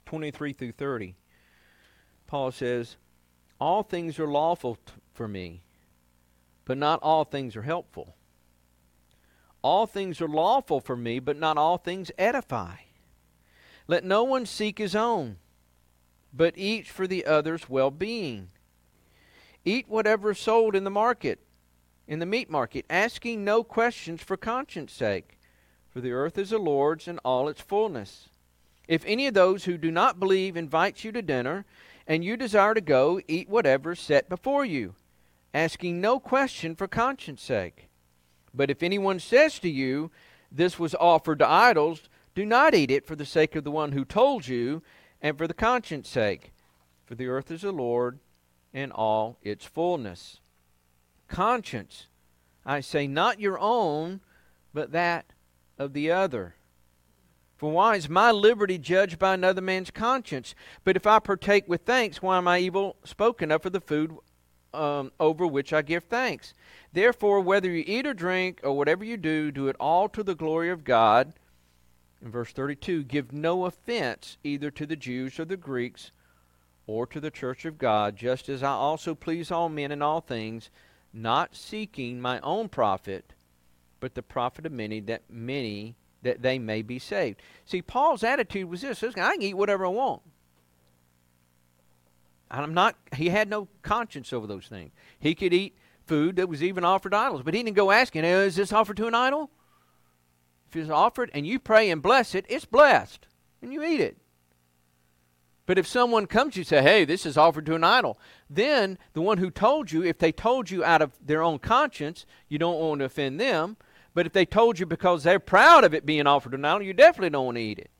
Speaker 6: 23 through 30, Paul says, All things are lawful t- for me, but not all things are helpful. All things are lawful for me, but not all things edify. Let no one seek his own, but each for the other's well being. Eat whatever is sold in the market, in the meat market, asking no questions for conscience sake, for the earth is the Lord's and all its fullness. If any of those who do not believe invites you to dinner, and you desire to go, eat whatever is set before you, asking no question for conscience sake. But if anyone says to you, This was offered to idols, do not eat it for the sake of the one who told you, and for the conscience sake. For the earth is the Lord and all its fullness. Conscience, I say, not your own, but that of the other. For why is my liberty judged by another man's conscience? But if I partake with thanks, why am I evil spoken of for the food um, over which I give thanks? Therefore, whether you eat or drink, or whatever you do, do it all to the glory of God. In verse 32, give no offense either to the Jews or the Greeks or to the church of God, just as I also please all men in all things, not seeking my own profit, but the profit of many that many that they may be saved. See, Paul's attitude was this: I can eat whatever I want. I'm not. He had no conscience over those things. He could eat food that was even offered to idols, but he didn't go asking, "Is this offered to an idol?" If it's offered and you pray and bless it, it's blessed, and you eat it. But if someone comes to you and say, hey, this is offered to an idol, then the one who told you, if they told you out of their own conscience, you don't want to offend them. But if they told you because they're proud of it being offered to an idol, you definitely don't want to eat it.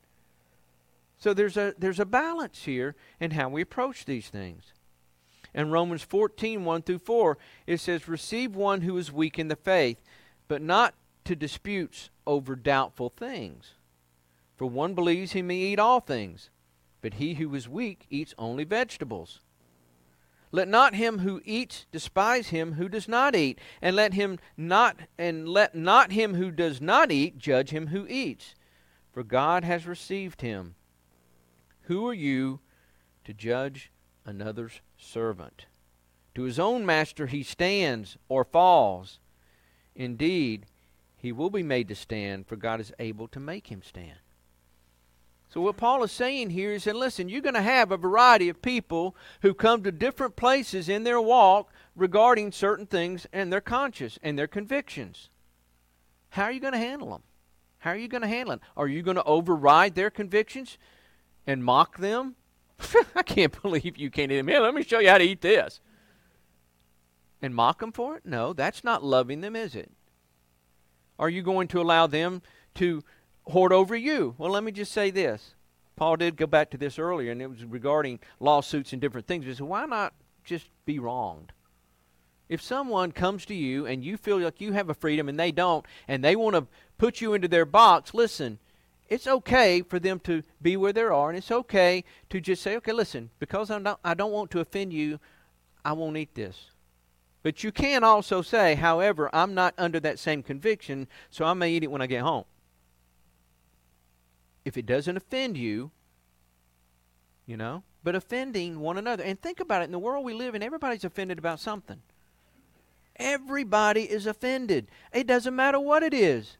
Speaker 6: So there's a there's a balance here in how we approach these things. In Romans 14, 1 through 4, it says, Receive one who is weak in the faith, but not to disputes over doubtful things. For one believes he may eat all things, but he who is weak eats only vegetables. Let not him who eats despise him who does not eat, and let him not and let not him who does not eat judge him who eats, for God has received him. Who are you to judge another's servant? To his own master he stands or falls. Indeed, he will be made to stand, for God is able to make him stand. So, what Paul is saying here is that, listen, you're going to have a variety of people who come to different places in their walk regarding certain things and their conscience and their convictions. How are you going to handle them? How are you going to handle them? Are you going to override their convictions and mock them? (laughs) I can't believe you can't eat them. Here, let me show you how to eat this. And mock them for it? No, that's not loving them, is it? Are you going to allow them to hoard over you? Well, let me just say this. Paul did go back to this earlier, and it was regarding lawsuits and different things. He said, why not just be wronged? If someone comes to you and you feel like you have a freedom and they don't, and they want to put you into their box, listen, it's okay for them to be where they are, and it's okay to just say, okay, listen, because I'm not, I don't want to offend you, I won't eat this. But you can also say, however, I'm not under that same conviction, so I may eat it when I get home. If it doesn't offend you, you know, but offending one another. And think about it in the world we live in, everybody's offended about something. Everybody is offended. It doesn't matter what it is.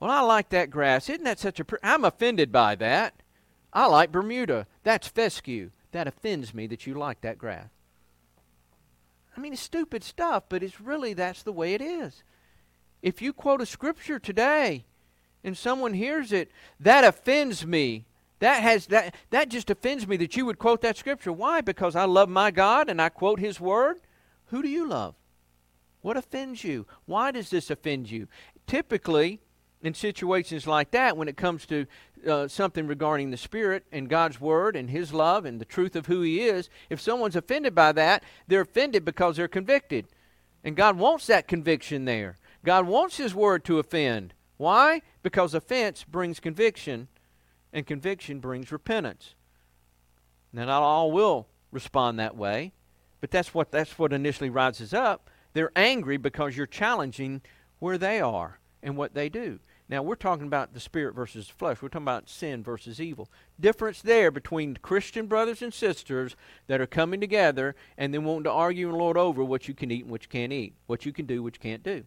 Speaker 6: Well, I like that grass. Isn't that such a. Pr- I'm offended by that. I like Bermuda. That's fescue. That offends me that you like that grass. I mean, it's stupid stuff, but it's really that's the way it is. If you quote a scripture today and someone hears it, that offends me. That has that that just offends me that you would quote that scripture. Why? Because I love my God and I quote his word? Who do you love? What offends you? Why does this offend you? Typically, in situations like that, when it comes to uh, something regarding the Spirit and God's Word and His love and the truth of who He is, if someone's offended by that, they're offended because they're convicted. And God wants that conviction there. God wants His Word to offend. Why? Because offense brings conviction, and conviction brings repentance. Now, not all will respond that way, but that's what, that's what initially rises up. They're angry because you're challenging where they are and what they do. Now, we're talking about the spirit versus the flesh. We're talking about sin versus evil. Difference there between Christian brothers and sisters that are coming together and then wanting to argue and lord over what you can eat and what you can't eat, what you can do, what you can't do.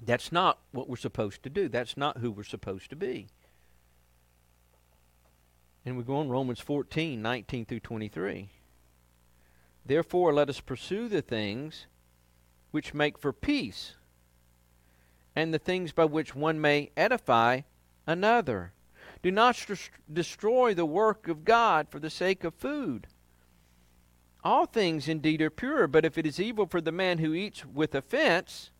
Speaker 6: That's not what we're supposed to do. That's not who we're supposed to be. And we go on Romans 14, 19 through 23. Therefore, let us pursue the things which make for peace and the things by which one may edify another. Do not st- destroy the work of God for the sake of food. All things indeed are pure, but if it is evil for the man who eats with offense,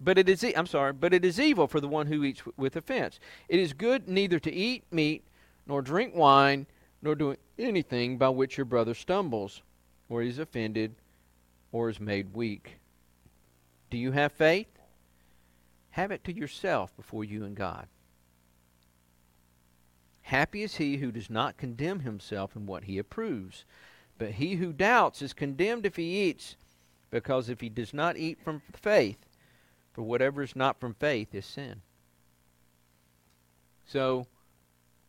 Speaker 6: but it is e- I'm sorry, but it is evil for the one who eats w- with offense. It is good neither to eat meat nor drink wine nor do anything by which your brother stumbles or is offended or is made weak. Do you have faith? Have it to yourself before you and God. Happy is he who does not condemn himself in what he approves, but he who doubts is condemned if he eats, because if he does not eat from faith, for whatever is not from faith is sin. So,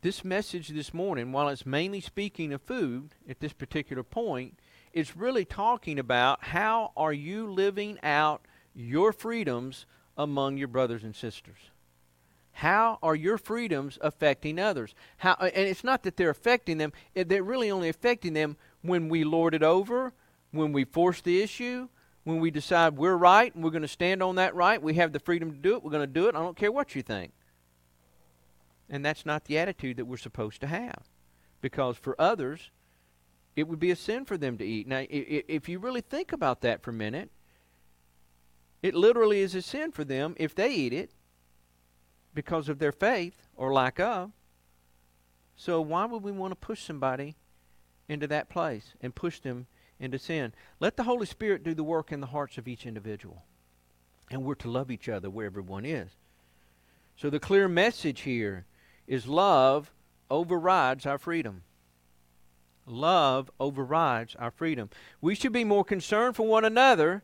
Speaker 6: this message this morning, while it's mainly speaking of food at this particular point, is really talking about how are you living out your freedoms among your brothers and sisters? How are your freedoms affecting others? How, and it's not that they're affecting them, they're really only affecting them when we lord it over, when we force the issue, when we decide we're right and we're going to stand on that right. We have the freedom to do it. We're going to do it. I don't care what you think. And that's not the attitude that we're supposed to have. Because for others, it would be a sin for them to eat. Now, if you really think about that for a minute, it literally is a sin for them if they eat it because of their faith or lack of. So, why would we want to push somebody into that place and push them into sin? Let the Holy Spirit do the work in the hearts of each individual. And we're to love each other where everyone is. So, the clear message here is love overrides our freedom. Love overrides our freedom. We should be more concerned for one another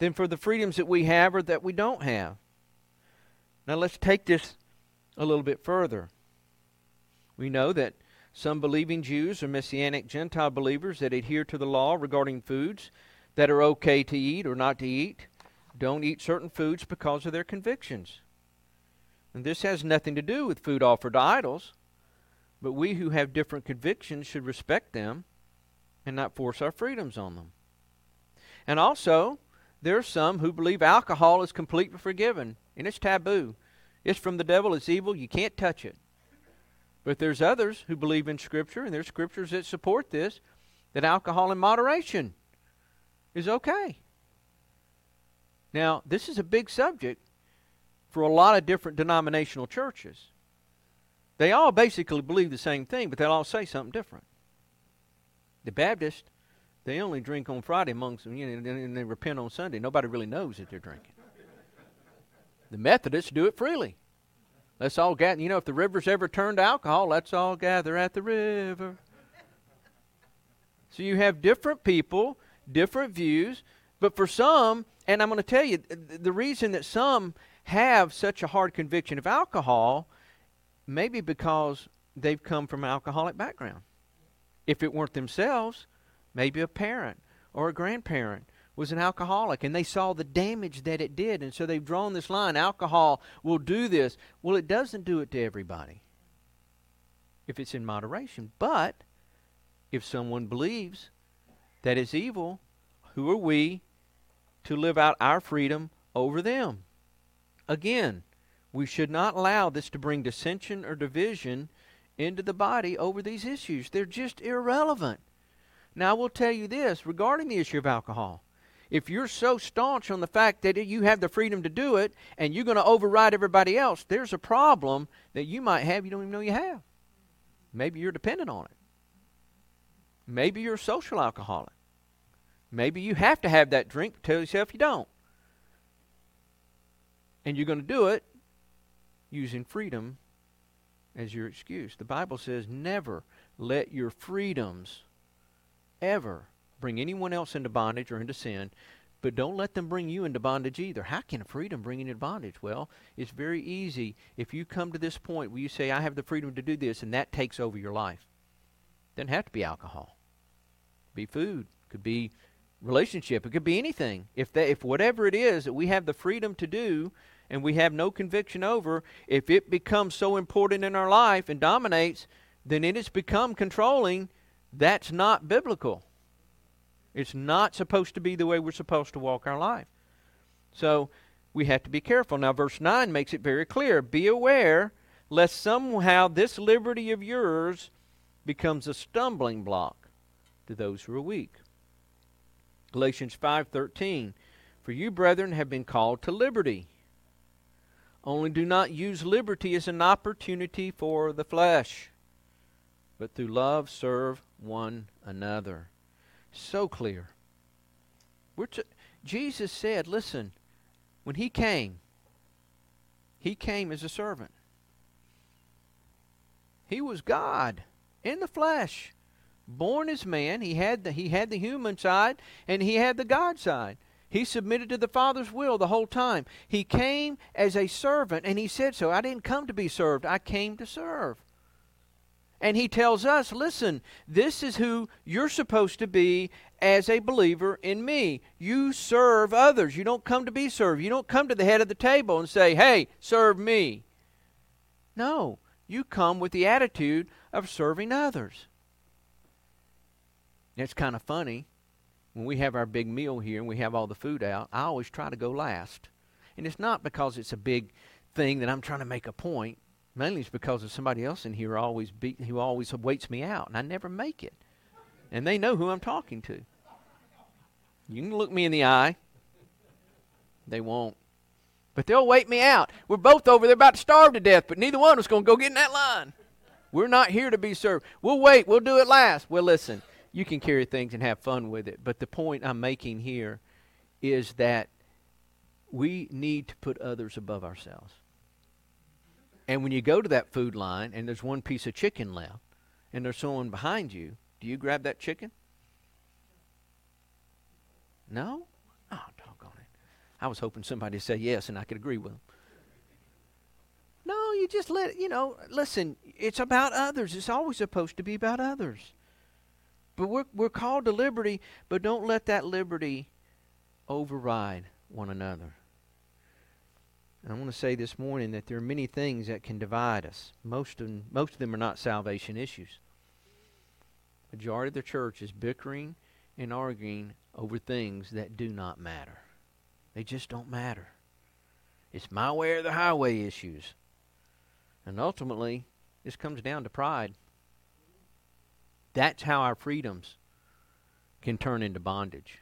Speaker 6: than for the freedoms that we have or that we don't have. Now let's take this a little bit further. We know that some believing Jews or Messianic Gentile believers that adhere to the law regarding foods that are okay to eat or not to eat don't eat certain foods because of their convictions. And this has nothing to do with food offered to idols. But we who have different convictions should respect them and not force our freedoms on them. And also, there are some who believe alcohol is completely forgiven and it's taboo. It's from the devil, it's evil, you can't touch it. But there's others who believe in Scripture, and there's scriptures that support this, that alcohol in moderation is okay. Now, this is a big subject for a lot of different denominational churches. They all basically believe the same thing, but they'll all say something different. The Baptists, they only drink on Friday amongst them, you know, and they repent on Sunday. Nobody really knows that they're drinking. The Methodists do it freely. Let's all gather. You know, if the river's ever turned alcohol, let's all gather at the river. So you have different people, different views, but for some, and I'm going to tell you, the reason that some have such a hard conviction of alcohol maybe because they've come from an alcoholic background. If it weren't themselves, maybe a parent or a grandparent was an alcoholic and they saw the damage that it did. And so they've drawn this line alcohol will do this. Well, it doesn't do it to everybody if it's in moderation. But if someone believes that it's evil, who are we to live out our freedom over them? Again, we should not allow this to bring dissension or division into the body over these issues. They're just irrelevant. Now, I will tell you this regarding the issue of alcohol. If you're so staunch on the fact that you have the freedom to do it and you're going to override everybody else, there's a problem that you might have you don't even know you have. Maybe you're dependent on it. Maybe you're a social alcoholic. Maybe you have to have that drink, tell yourself you don't. And you're going to do it using freedom as your excuse. The Bible says, never let your freedoms ever bring anyone else into bondage or into sin. But don't let them bring you into bondage either. How can freedom bring you into bondage? Well, it's very easy. If you come to this point where you say, I have the freedom to do this, and that takes over your life. It Doesn't have to be alcohol. It Be food. It Could be relationship. It could be anything. If that, if whatever it is that we have the freedom to do and we have no conviction over, if it becomes so important in our life and dominates, then it has become controlling. That's not biblical. It's not supposed to be the way we're supposed to walk our life. So we have to be careful. Now, verse 9 makes it very clear Be aware lest somehow this liberty of yours becomes a stumbling block to those who are weak. Galatians 5:13 For you brethren have been called to liberty only do not use liberty as an opportunity for the flesh but through love serve one another so clear We're to, Jesus said listen when he came he came as a servant he was God in the flesh born as man. He had the he had the human side and he had the God side. He submitted to the Father's will the whole time. He came as a servant and he said so. I didn't come to be served. I came to serve. And he tells us, listen, this is who you're supposed to be as a believer in me. You serve others. You don't come to be served. You don't come to the head of the table and say, hey, serve me. No, you come with the attitude of serving others. It's kind of funny when we have our big meal here and we have all the food out. I always try to go last, and it's not because it's a big thing that I'm trying to make a point. Mainly, it's because of somebody else in here always beat, who always waits me out, and I never make it. And they know who I'm talking to. You can look me in the eye. They won't. But they'll wait me out. We're both over there about to starve to death, but neither one of us going to go get in that line. We're not here to be served. We'll wait. We'll do it last. Well, listen you can carry things and have fun with it. But the point I'm making here is that we need to put others above ourselves. And when you go to that food line and there's one piece of chicken left and there's someone behind you, do you grab that chicken? No? Oh, doggone it. I was hoping somebody would say yes and I could agree with them. No, you just let, you know, listen, it's about others. It's always supposed to be about others. But we're, we're called to liberty, but don't let that liberty override one another. I want to say this morning that there are many things that can divide us. Most of them, most of them are not salvation issues. Majority of the church is bickering and arguing over things that do not matter. They just don't matter. It's my way or the highway issues. And ultimately, this comes down to pride. That's how our freedoms can turn into bondage.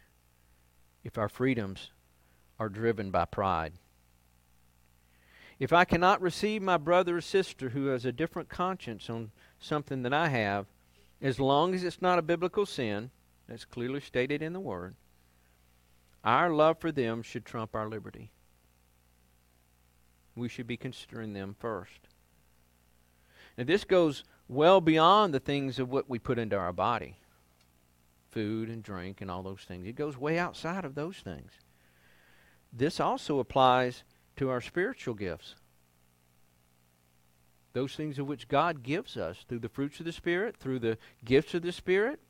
Speaker 6: If our freedoms are driven by pride. If I cannot receive my brother or sister who has a different conscience on something that I have, as long as it's not a biblical sin, that's clearly stated in the Word, our love for them should trump our liberty. We should be considering them first. Now, this goes well beyond the things of what we put into our body food and drink and all those things. It goes way outside of those things. This also applies to our spiritual gifts. Those things of which God gives us through the fruits of the Spirit, through the gifts of the Spirit.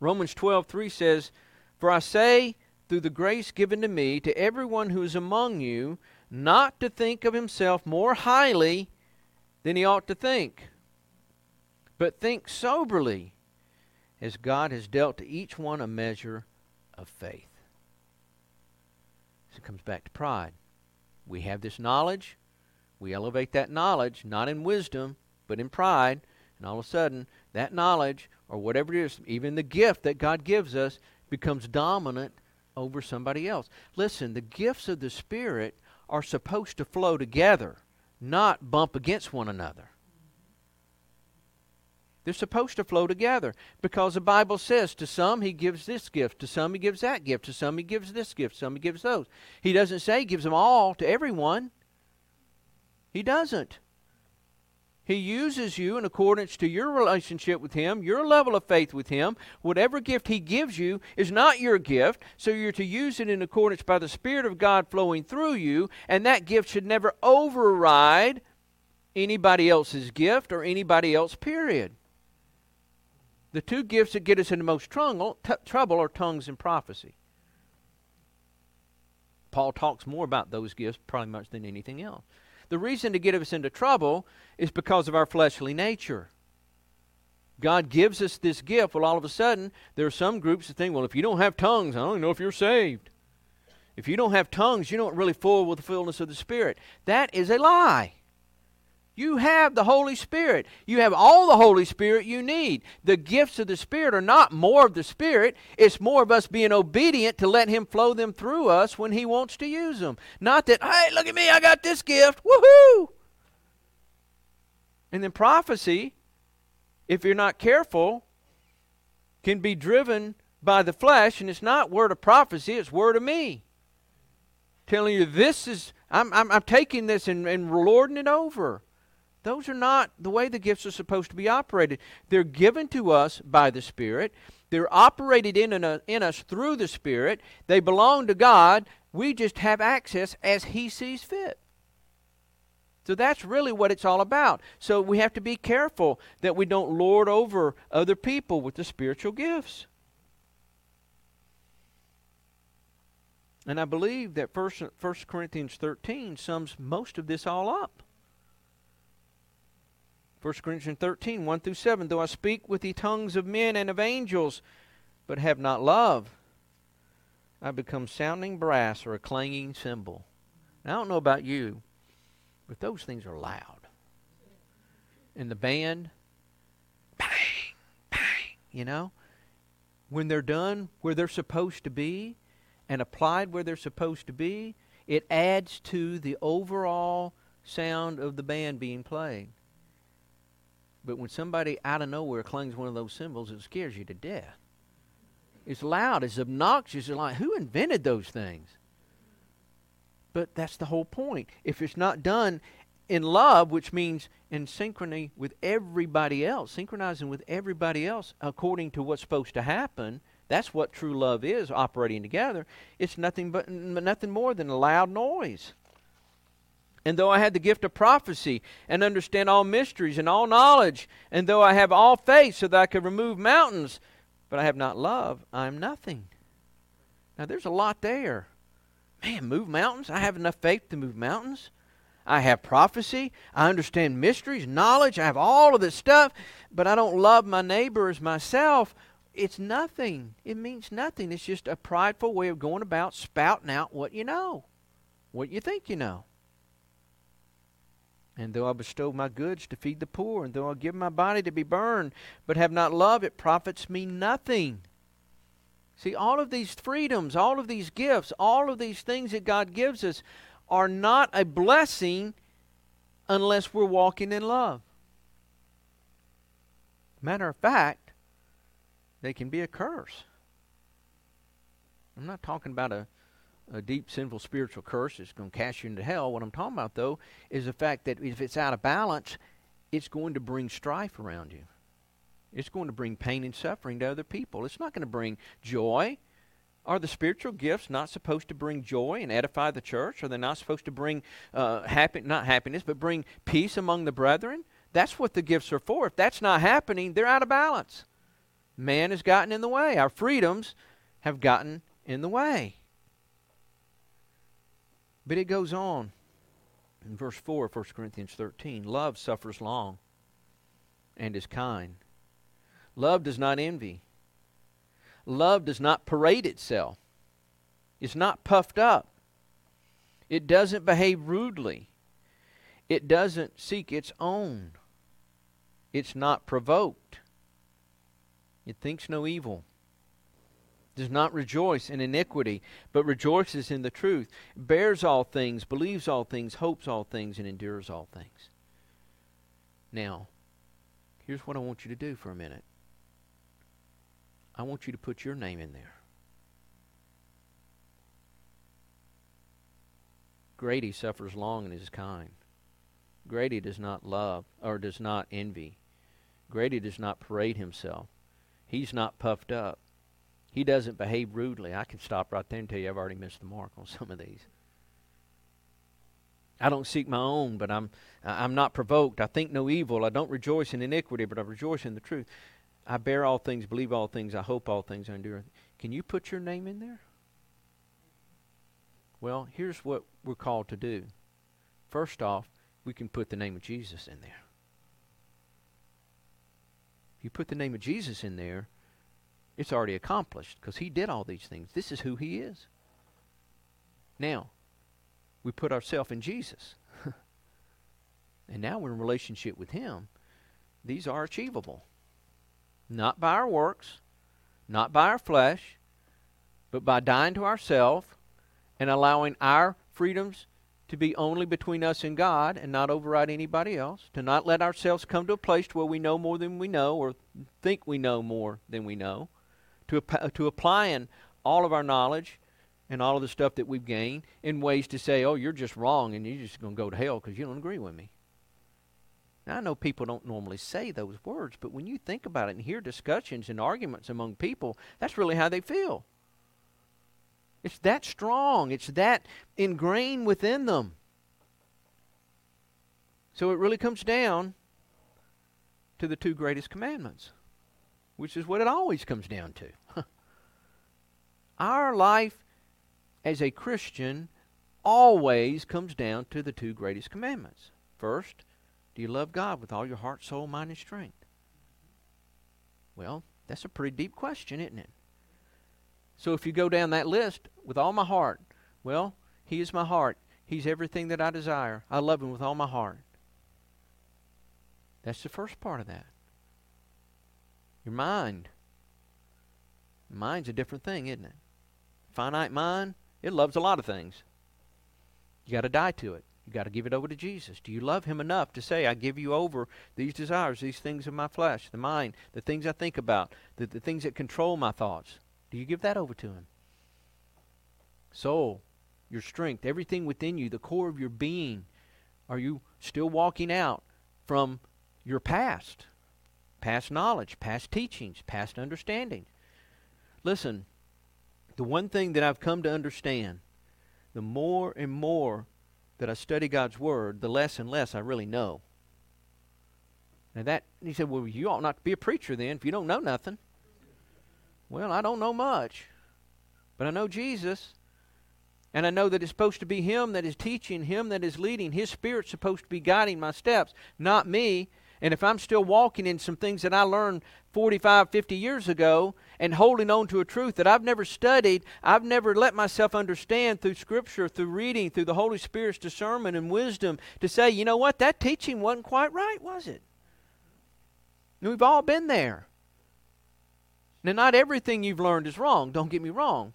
Speaker 6: Romans 12:3 says, "For I say through the grace given to me to everyone who is among you not to think of himself more highly than he ought to think." But think soberly, as God has dealt to each one a measure of faith. So it comes back to pride. We have this knowledge. We elevate that knowledge, not in wisdom, but in pride. And all of a sudden, that knowledge, or whatever it is, even the gift that God gives us, becomes dominant over somebody else. Listen, the gifts of the Spirit are supposed to flow together, not bump against one another. They're supposed to flow together because the Bible says to some he gives this gift, to some he gives that gift, to some he gives this gift, some he gives those. He doesn't say he gives them all to everyone. He doesn't. He uses you in accordance to your relationship with Him, your level of faith with Him. Whatever gift He gives you is not your gift, so you're to use it in accordance by the Spirit of God flowing through you, and that gift should never override anybody else's gift or anybody else, period. The two gifts that get us into most trouble, t- trouble are tongues and prophecy. Paul talks more about those gifts probably much than anything else. The reason to get us into trouble is because of our fleshly nature. God gives us this gift. Well, all of a sudden, there are some groups that think, well, if you don't have tongues, I don't know if you're saved. If you don't have tongues, you're not really full with the fullness of the Spirit. That is a lie. You have the Holy Spirit. You have all the Holy Spirit you need. The gifts of the Spirit are not more of the Spirit, it's more of us being obedient to let Him flow them through us when He wants to use them. Not that, hey, look at me, I got this gift. Woohoo! And then prophecy, if you're not careful, can be driven by the flesh, and it's not word of prophecy, it's word of me. Telling you this is, I'm, I'm, I'm taking this and, and lording it over. Those are not the way the gifts are supposed to be operated. They're given to us by the Spirit. They're operated in, in, in us through the Spirit. They belong to God. We just have access as He sees fit. So that's really what it's all about. So we have to be careful that we don't lord over other people with the spiritual gifts. And I believe that 1 Corinthians 13 sums most of this all up. 1 Corinthians 13, 1 through 7. Though I speak with the tongues of men and of angels, but have not love, I become sounding brass or a clanging cymbal. Now, I don't know about you, but those things are loud. And the band, bang, bang, you know? When they're done where they're supposed to be and applied where they're supposed to be, it adds to the overall sound of the band being played. But when somebody out of nowhere clings one of those cymbals, it scares you to death. It's loud, it's obnoxious. It's like, who invented those things? But that's the whole point. If it's not done in love, which means in synchrony with everybody else, synchronizing with everybody else according to what's supposed to happen, that's what true love is, operating together. It's nothing but nothing more than a loud noise. And though I had the gift of prophecy and understand all mysteries and all knowledge, and though I have all faith so that I could remove mountains, but I have not love, I am nothing. Now there's a lot there. Man, move mountains? I have enough faith to move mountains. I have prophecy. I understand mysteries, knowledge. I have all of this stuff, but I don't love my neighbor as myself. It's nothing. It means nothing. It's just a prideful way of going about spouting out what you know, what you think you know. And though I bestow my goods to feed the poor, and though I give my body to be burned, but have not love, it profits me nothing. See, all of these freedoms, all of these gifts, all of these things that God gives us are not a blessing unless we're walking in love. Matter of fact, they can be a curse. I'm not talking about a a deep sinful spiritual curse that's going to cast you into hell. What I'm talking about, though, is the fact that if it's out of balance, it's going to bring strife around you. It's going to bring pain and suffering to other people. It's not going to bring joy. Are the spiritual gifts not supposed to bring joy and edify the church? Are they not supposed to bring uh, happy, not happiness, but bring peace among the brethren? That's what the gifts are for. If that's not happening, they're out of balance. Man has gotten in the way. Our freedoms have gotten in the way. But it goes on in verse 4 of 1 Corinthians 13 Love suffers long and is kind. Love does not envy. Love does not parade itself. It's not puffed up. It doesn't behave rudely. It doesn't seek its own. It's not provoked. It thinks no evil does not rejoice in iniquity, but rejoices in the truth, bears all things, believes all things, hopes all things, and endures all things. Now, here's what I want you to do for a minute. I want you to put your name in there. Grady suffers long and is kind. Grady does not love or does not envy. Grady does not parade himself. He's not puffed up. He doesn't behave rudely. I can stop right there and tell you I've already missed the mark on some of these. I don't seek my own, but I'm I'm not provoked. I think no evil. I don't rejoice in iniquity, but I rejoice in the truth. I bear all things, believe all things, I hope all things, I endure. Can you put your name in there? Well, here's what we're called to do. First off, we can put the name of Jesus in there. If you put the name of Jesus in there, it's already accomplished because he did all these things. This is who he is. Now, we put ourselves in Jesus. (laughs) and now we're in relationship with him. These are achievable. Not by our works, not by our flesh, but by dying to ourselves and allowing our freedoms to be only between us and God and not override anybody else, to not let ourselves come to a place where we know more than we know or think we know more than we know, to, to applying all of our knowledge and all of the stuff that we've gained in ways to say, oh, you're just wrong and you're just going to go to hell because you don't agree with me. Now, I know people don't normally say those words, but when you think about it and hear discussions and arguments among people, that's really how they feel. It's that strong, it's that ingrained within them. So it really comes down to the two greatest commandments, which is what it always comes down to. (laughs) Our life as a Christian always comes down to the two greatest commandments. First, do you love God with all your heart, soul, mind, and strength? Well, that's a pretty deep question, isn't it? So if you go down that list with all my heart, well, He is my heart. He's everything that I desire. I love Him with all my heart. That's the first part of that. Your mind. Mind's a different thing, isn't it? Finite mind, it loves a lot of things. You got to die to it. You got to give it over to Jesus. Do you love Him enough to say, I give you over these desires, these things of my flesh, the mind, the things I think about, the, the things that control my thoughts? Do you give that over to Him? Soul, your strength, everything within you, the core of your being, are you still walking out from your past? Past knowledge, past teachings, past understanding. Listen, the one thing that I've come to understand, the more and more that I study God's Word, the less and less I really know. Now that he said, Well, you ought not to be a preacher then if you don't know nothing. Well, I don't know much. But I know Jesus. And I know that it's supposed to be Him that is teaching, Him that is leading. His Spirit's supposed to be guiding my steps, not me. And if I'm still walking in some things that I learned 45, 50 years ago and holding on to a truth that I've never studied, I've never let myself understand through Scripture, through reading, through the Holy Spirit's discernment and wisdom to say, you know what, that teaching wasn't quite right, was it? And we've all been there. Now, not everything you've learned is wrong, don't get me wrong.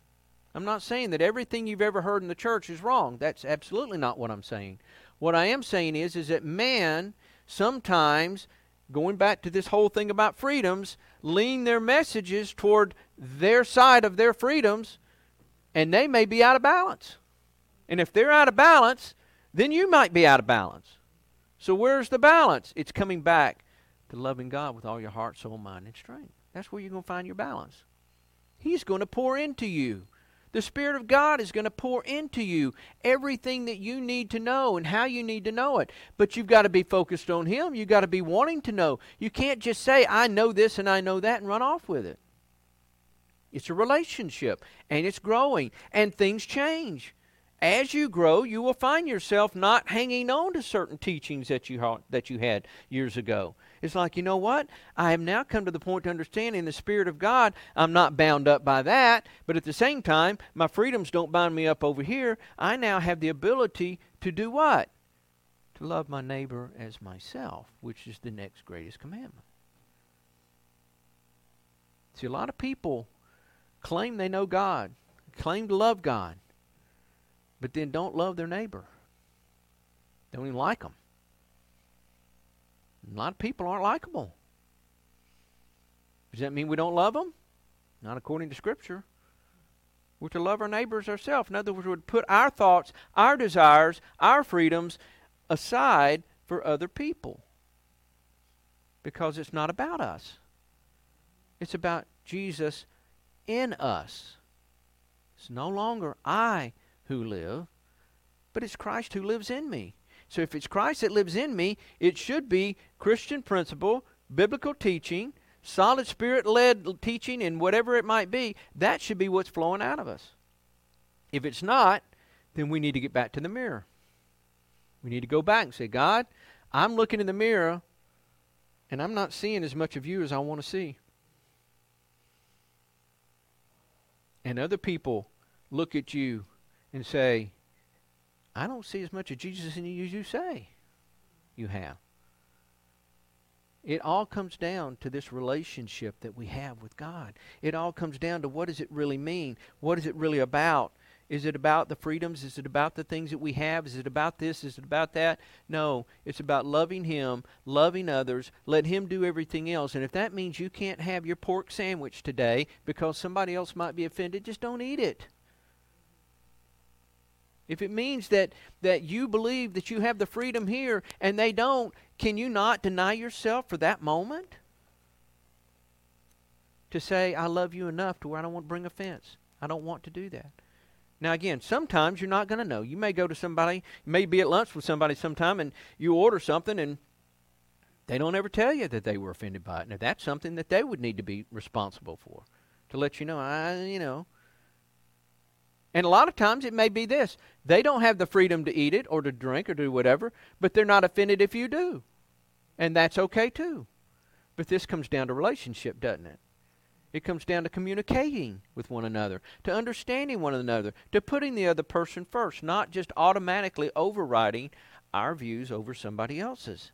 Speaker 6: I'm not saying that everything you've ever heard in the church is wrong. That's absolutely not what I'm saying. What I am saying is, is that man sometimes, going back to this whole thing about freedoms, lean their messages toward their side of their freedoms, and they may be out of balance. And if they're out of balance, then you might be out of balance. So where's the balance? It's coming back to loving God with all your heart, soul, mind, and strength. That's where you're going to find your balance. He's going to pour into you. The Spirit of God is going to pour into you everything that you need to know and how you need to know it. But you've got to be focused on Him. You've got to be wanting to know. You can't just say, I know this and I know that and run off with it. It's a relationship and it's growing and things change. As you grow, you will find yourself not hanging on to certain teachings that you, ha- that you had years ago. It's like, you know what? I have now come to the point to understand in the Spirit of God, I'm not bound up by that, but at the same time, my freedoms don't bind me up over here. I now have the ability to do what? To love my neighbor as myself, which is the next greatest commandment. See, a lot of people claim they know God, claim to love God, but then don't love their neighbor. Don't even like them. A lot of people aren't likable. Does that mean we don't love them? Not according to Scripture. We're to love our neighbors ourselves. In other words, we would put our thoughts, our desires, our freedoms aside for other people. Because it's not about us. It's about Jesus in us. It's no longer I who live, but it's Christ who lives in me. So if it's Christ that lives in me, it should be Christian principle, biblical teaching, solid spirit led teaching, and whatever it might be. That should be what's flowing out of us. If it's not, then we need to get back to the mirror. We need to go back and say, God, I'm looking in the mirror and I'm not seeing as much of you as I want to see. And other people look at you and say, I don't see as much of Jesus in you as you say you have. It all comes down to this relationship that we have with God. It all comes down to what does it really mean? What is it really about? Is it about the freedoms? Is it about the things that we have? Is it about this? Is it about that? No, it's about loving Him, loving others, let Him do everything else. And if that means you can't have your pork sandwich today because somebody else might be offended, just don't eat it. If it means that, that you believe that you have the freedom here and they don't, can you not deny yourself for that moment? To say, I love you enough to where I don't want to bring offense. I don't want to do that. Now, again, sometimes you're not going to know. You may go to somebody, you may be at lunch with somebody sometime, and you order something, and they don't ever tell you that they were offended by it. Now, that's something that they would need to be responsible for, to let you know, I, you know. And a lot of times it may be this they don't have the freedom to eat it or to drink or do whatever, but they're not offended if you do. And that's okay too. But this comes down to relationship, doesn't it? It comes down to communicating with one another, to understanding one another, to putting the other person first, not just automatically overriding our views over somebody else's.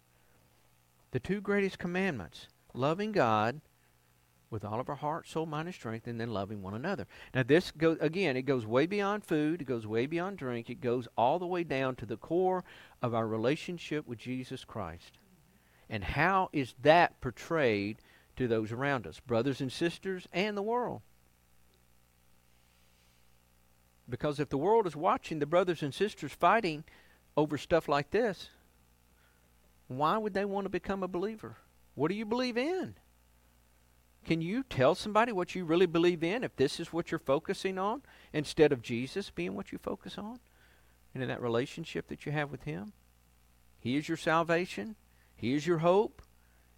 Speaker 6: The two greatest commandments loving God with all of our heart, soul, mind, and strength, and then loving one another. Now, this goes again, it goes way beyond food, it goes way beyond drink, it goes all the way down to the core of our relationship with Jesus Christ. And how is that portrayed to those around us, brothers and sisters, and the world. Because if the world is watching the brothers and sisters fighting over stuff like this, why would they want to become a believer? What do you believe in? Can you tell somebody what you really believe in if this is what you're focusing on instead of Jesus being what you focus on? And in that relationship that you have with Him? He is your salvation. He is your hope.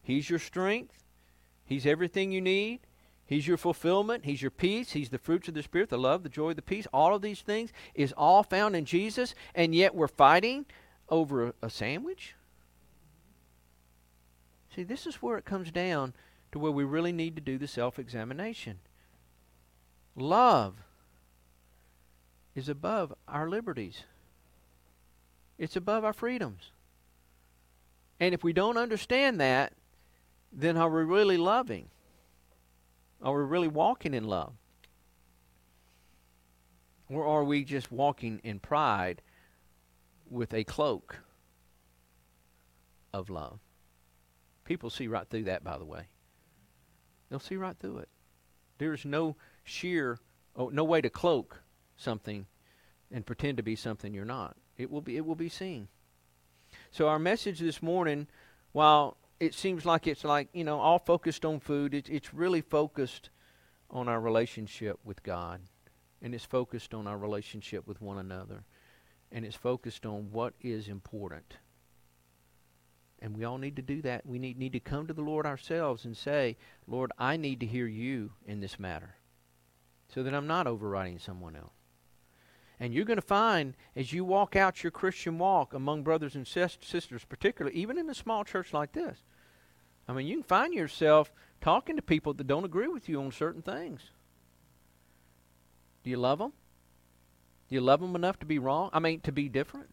Speaker 6: He's your strength. He's everything you need. He's your fulfillment. He's your peace. He's the fruits of the Spirit, the love, the joy, the peace. All of these things is all found in Jesus, and yet we're fighting over a, a sandwich? See, this is where it comes down to where we really need to do the self examination. Love is above our liberties, it's above our freedoms. And if we don't understand that, then are we really loving? Are we really walking in love? Or are we just walking in pride with a cloak of love? People see right through that, by the way. They'll see right through it. There's no sheer, oh, no way to cloak something and pretend to be something you're not. It will be, it will be seen. So our message this morning, while it seems like it's like you know all focused on food. It's it's really focused on our relationship with God, and it's focused on our relationship with one another, and it's focused on what is important. And we all need to do that. We need need to come to the Lord ourselves and say, Lord, I need to hear you in this matter, so that I'm not overriding someone else. And you're going to find as you walk out your Christian walk among brothers and sisters, particularly even in a small church like this, I mean, you can find yourself talking to people that don't agree with you on certain things. Do you love them? Do you love them enough to be wrong? I mean, to be different?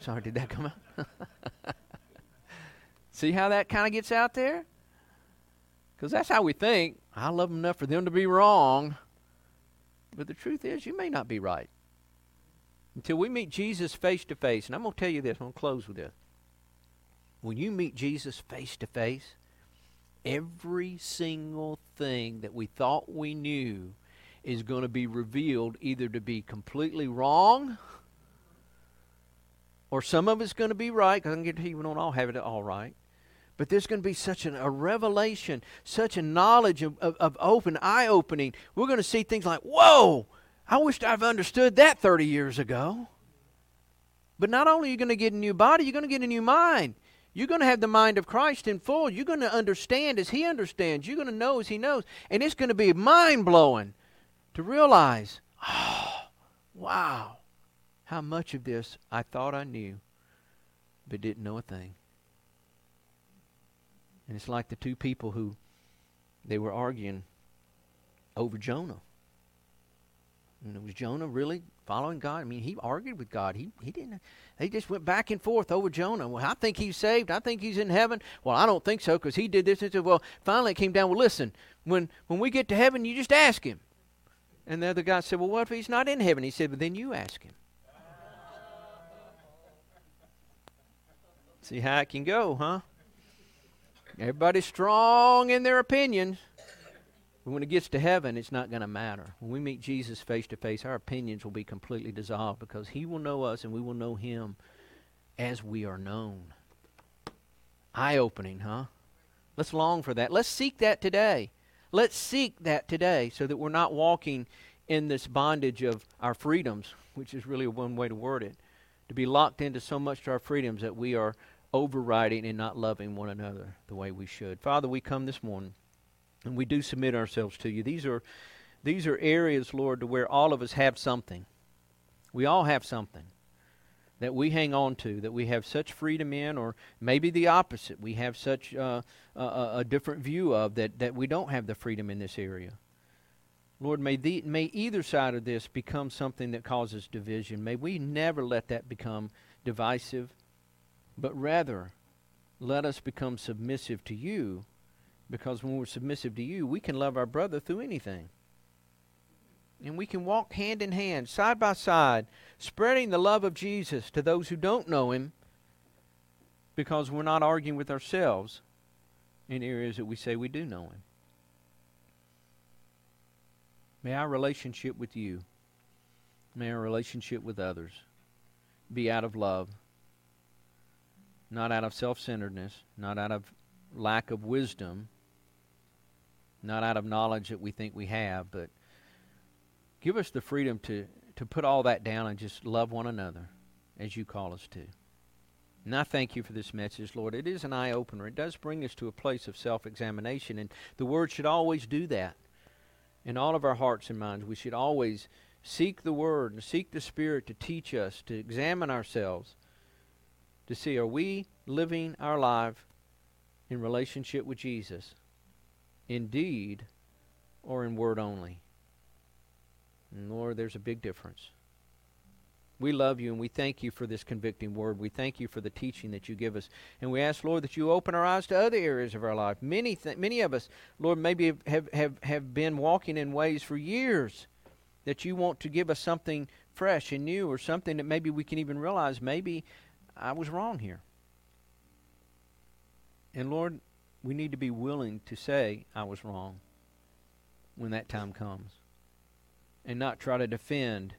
Speaker 6: Sorry, did that come out? (laughs) See how that kind of gets out there? Because that's how we think. I love them enough for them to be wrong. But the truth is, you may not be right. Until we meet Jesus face to face. And I'm going to tell you this, I'm going to close with this when you meet Jesus face to face, every single thing that we thought we knew is going to be revealed either to be completely wrong or some of it's going to be right, because I can guarantee we don't all have it all right. But there's going to be such an, a revelation, such a knowledge of, of, of open, eye opening. We're going to see things like, whoa, I wished I've understood that 30 years ago. But not only are you going to get a new body, you're going to get a new mind. You're going to have the mind of Christ in full. You're going to understand as He understands. You're going to know as He knows. And it's going to be mind blowing to realize, oh, wow, how much of this I thought I knew, but didn't know a thing. And it's like the two people who they were arguing over Jonah. And it was Jonah really following God? I mean, he argued with God. He he didn't. They just went back and forth over Jonah. Well, I think he's saved. I think he's in heaven. Well, I don't think so because he did this and said. Well, finally it came down. Well, listen. When when we get to heaven, you just ask him. And the other guy said, Well, what if he's not in heaven? He said, Well, then you ask him. See how it can go, huh? Everybody's strong in their opinions. But when it gets to heaven, it's not going to matter. When we meet Jesus face to face, our opinions will be completely dissolved because He will know us and we will know Him as we are known. Eye opening, huh? Let's long for that. Let's seek that today. Let's seek that today so that we're not walking in this bondage of our freedoms, which is really one way to word it, to be locked into so much to our freedoms that we are overriding and not loving one another the way we should. Father, we come this morning and we do submit ourselves to you. These are these are areas, Lord, to where all of us have something. We all have something that we hang on to, that we have such freedom in, or maybe the opposite. We have such uh, a, a, different view of that, that we don't have the freedom in this area. Lord, may, the, may either side of this become something that causes division. May we never let that become divisive but rather let us become submissive to you because when we're submissive to you, we can love our brother through anything. And we can walk hand in hand, side by side, spreading the love of Jesus to those who don't know him because we're not arguing with ourselves in areas that we say we do know him. May our relationship with you, may our relationship with others be out of love not out of self centeredness, not out of lack of wisdom, not out of knowledge that we think we have, but give us the freedom to, to put all that down and just love one another as you call us to. And I thank you for this message, Lord. It is an eye opener. It does bring us to a place of self examination, and the Word should always do that. In all of our hearts and minds, we should always seek the Word and seek the Spirit to teach us, to examine ourselves, to see are we living our life in relationship with Jesus in deed or in word only. And Lord, there's a big difference. We love you and we thank you for this convicting word. We thank you for the teaching that you give us. And we ask, Lord, that you open our eyes to other areas of our life. Many, th- many of us, Lord, maybe have, have, have been walking in ways for years that you want to give us something fresh and new or something that maybe we can even realize maybe I was wrong here. And Lord, we need to be willing to say, I was wrong when that time comes. And not try to defend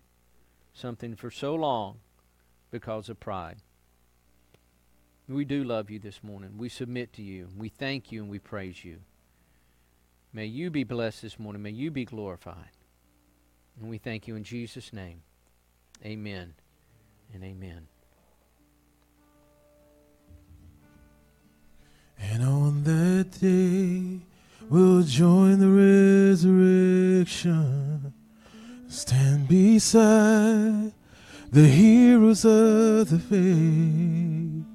Speaker 6: something for so long because of pride. We do love you this morning. We submit to you. We thank you and we praise you. May you be blessed this morning. May you be glorified. And we thank you in Jesus' name. Amen and amen.
Speaker 1: And on that day, we'll join the resurrection, stand beside the heroes of the faith,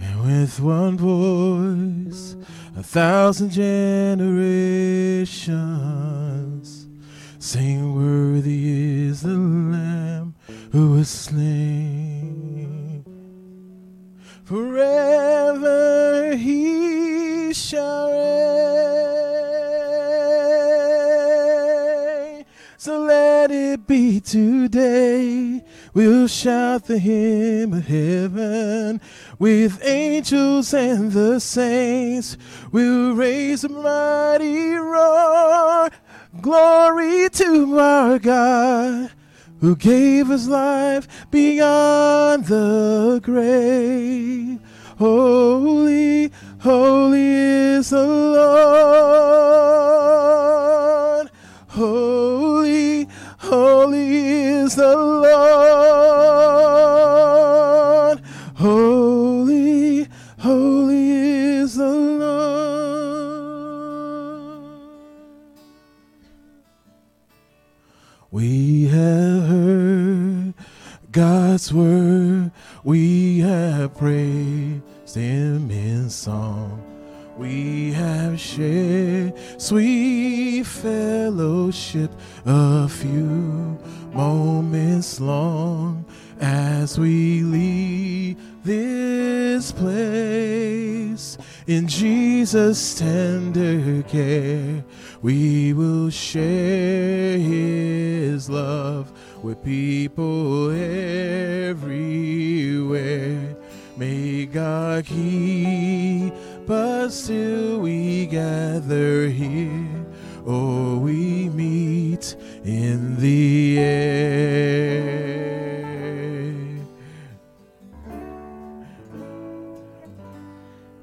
Speaker 1: and with one voice, a thousand generations sing, Worthy is the Lamb who was slain. Forever shall. So let it be today. We'll shout the hymn of heaven with angels and the saints. We'll raise a mighty roar. Glory to our God who gave his life beyond the grave. Holy, holy is the Lord. Holy, holy is the Lord. Holy, holy is the Lord. We have heard God's word. We have praised Him in song. We have shared sweet fellowship a few moments long as we leave this place. In Jesus' tender care, we will share His love with people everywhere. May God keep us till we gather here or we meet in the air.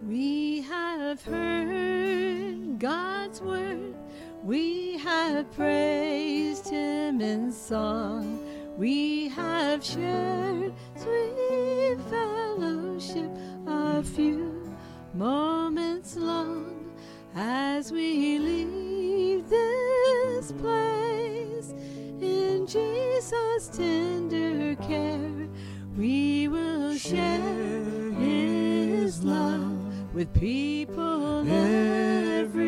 Speaker 2: We have heard God's word. We have praised Him in song. We have shared sweet fellowship a few moments long as we leave this place in Jesus' tender care. We will share His love with people everywhere.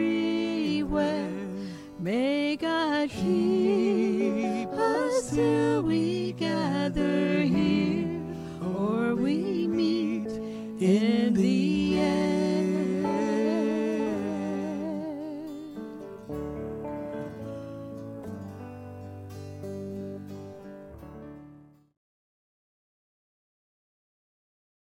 Speaker 2: May God keep us till we gather here before we meet in the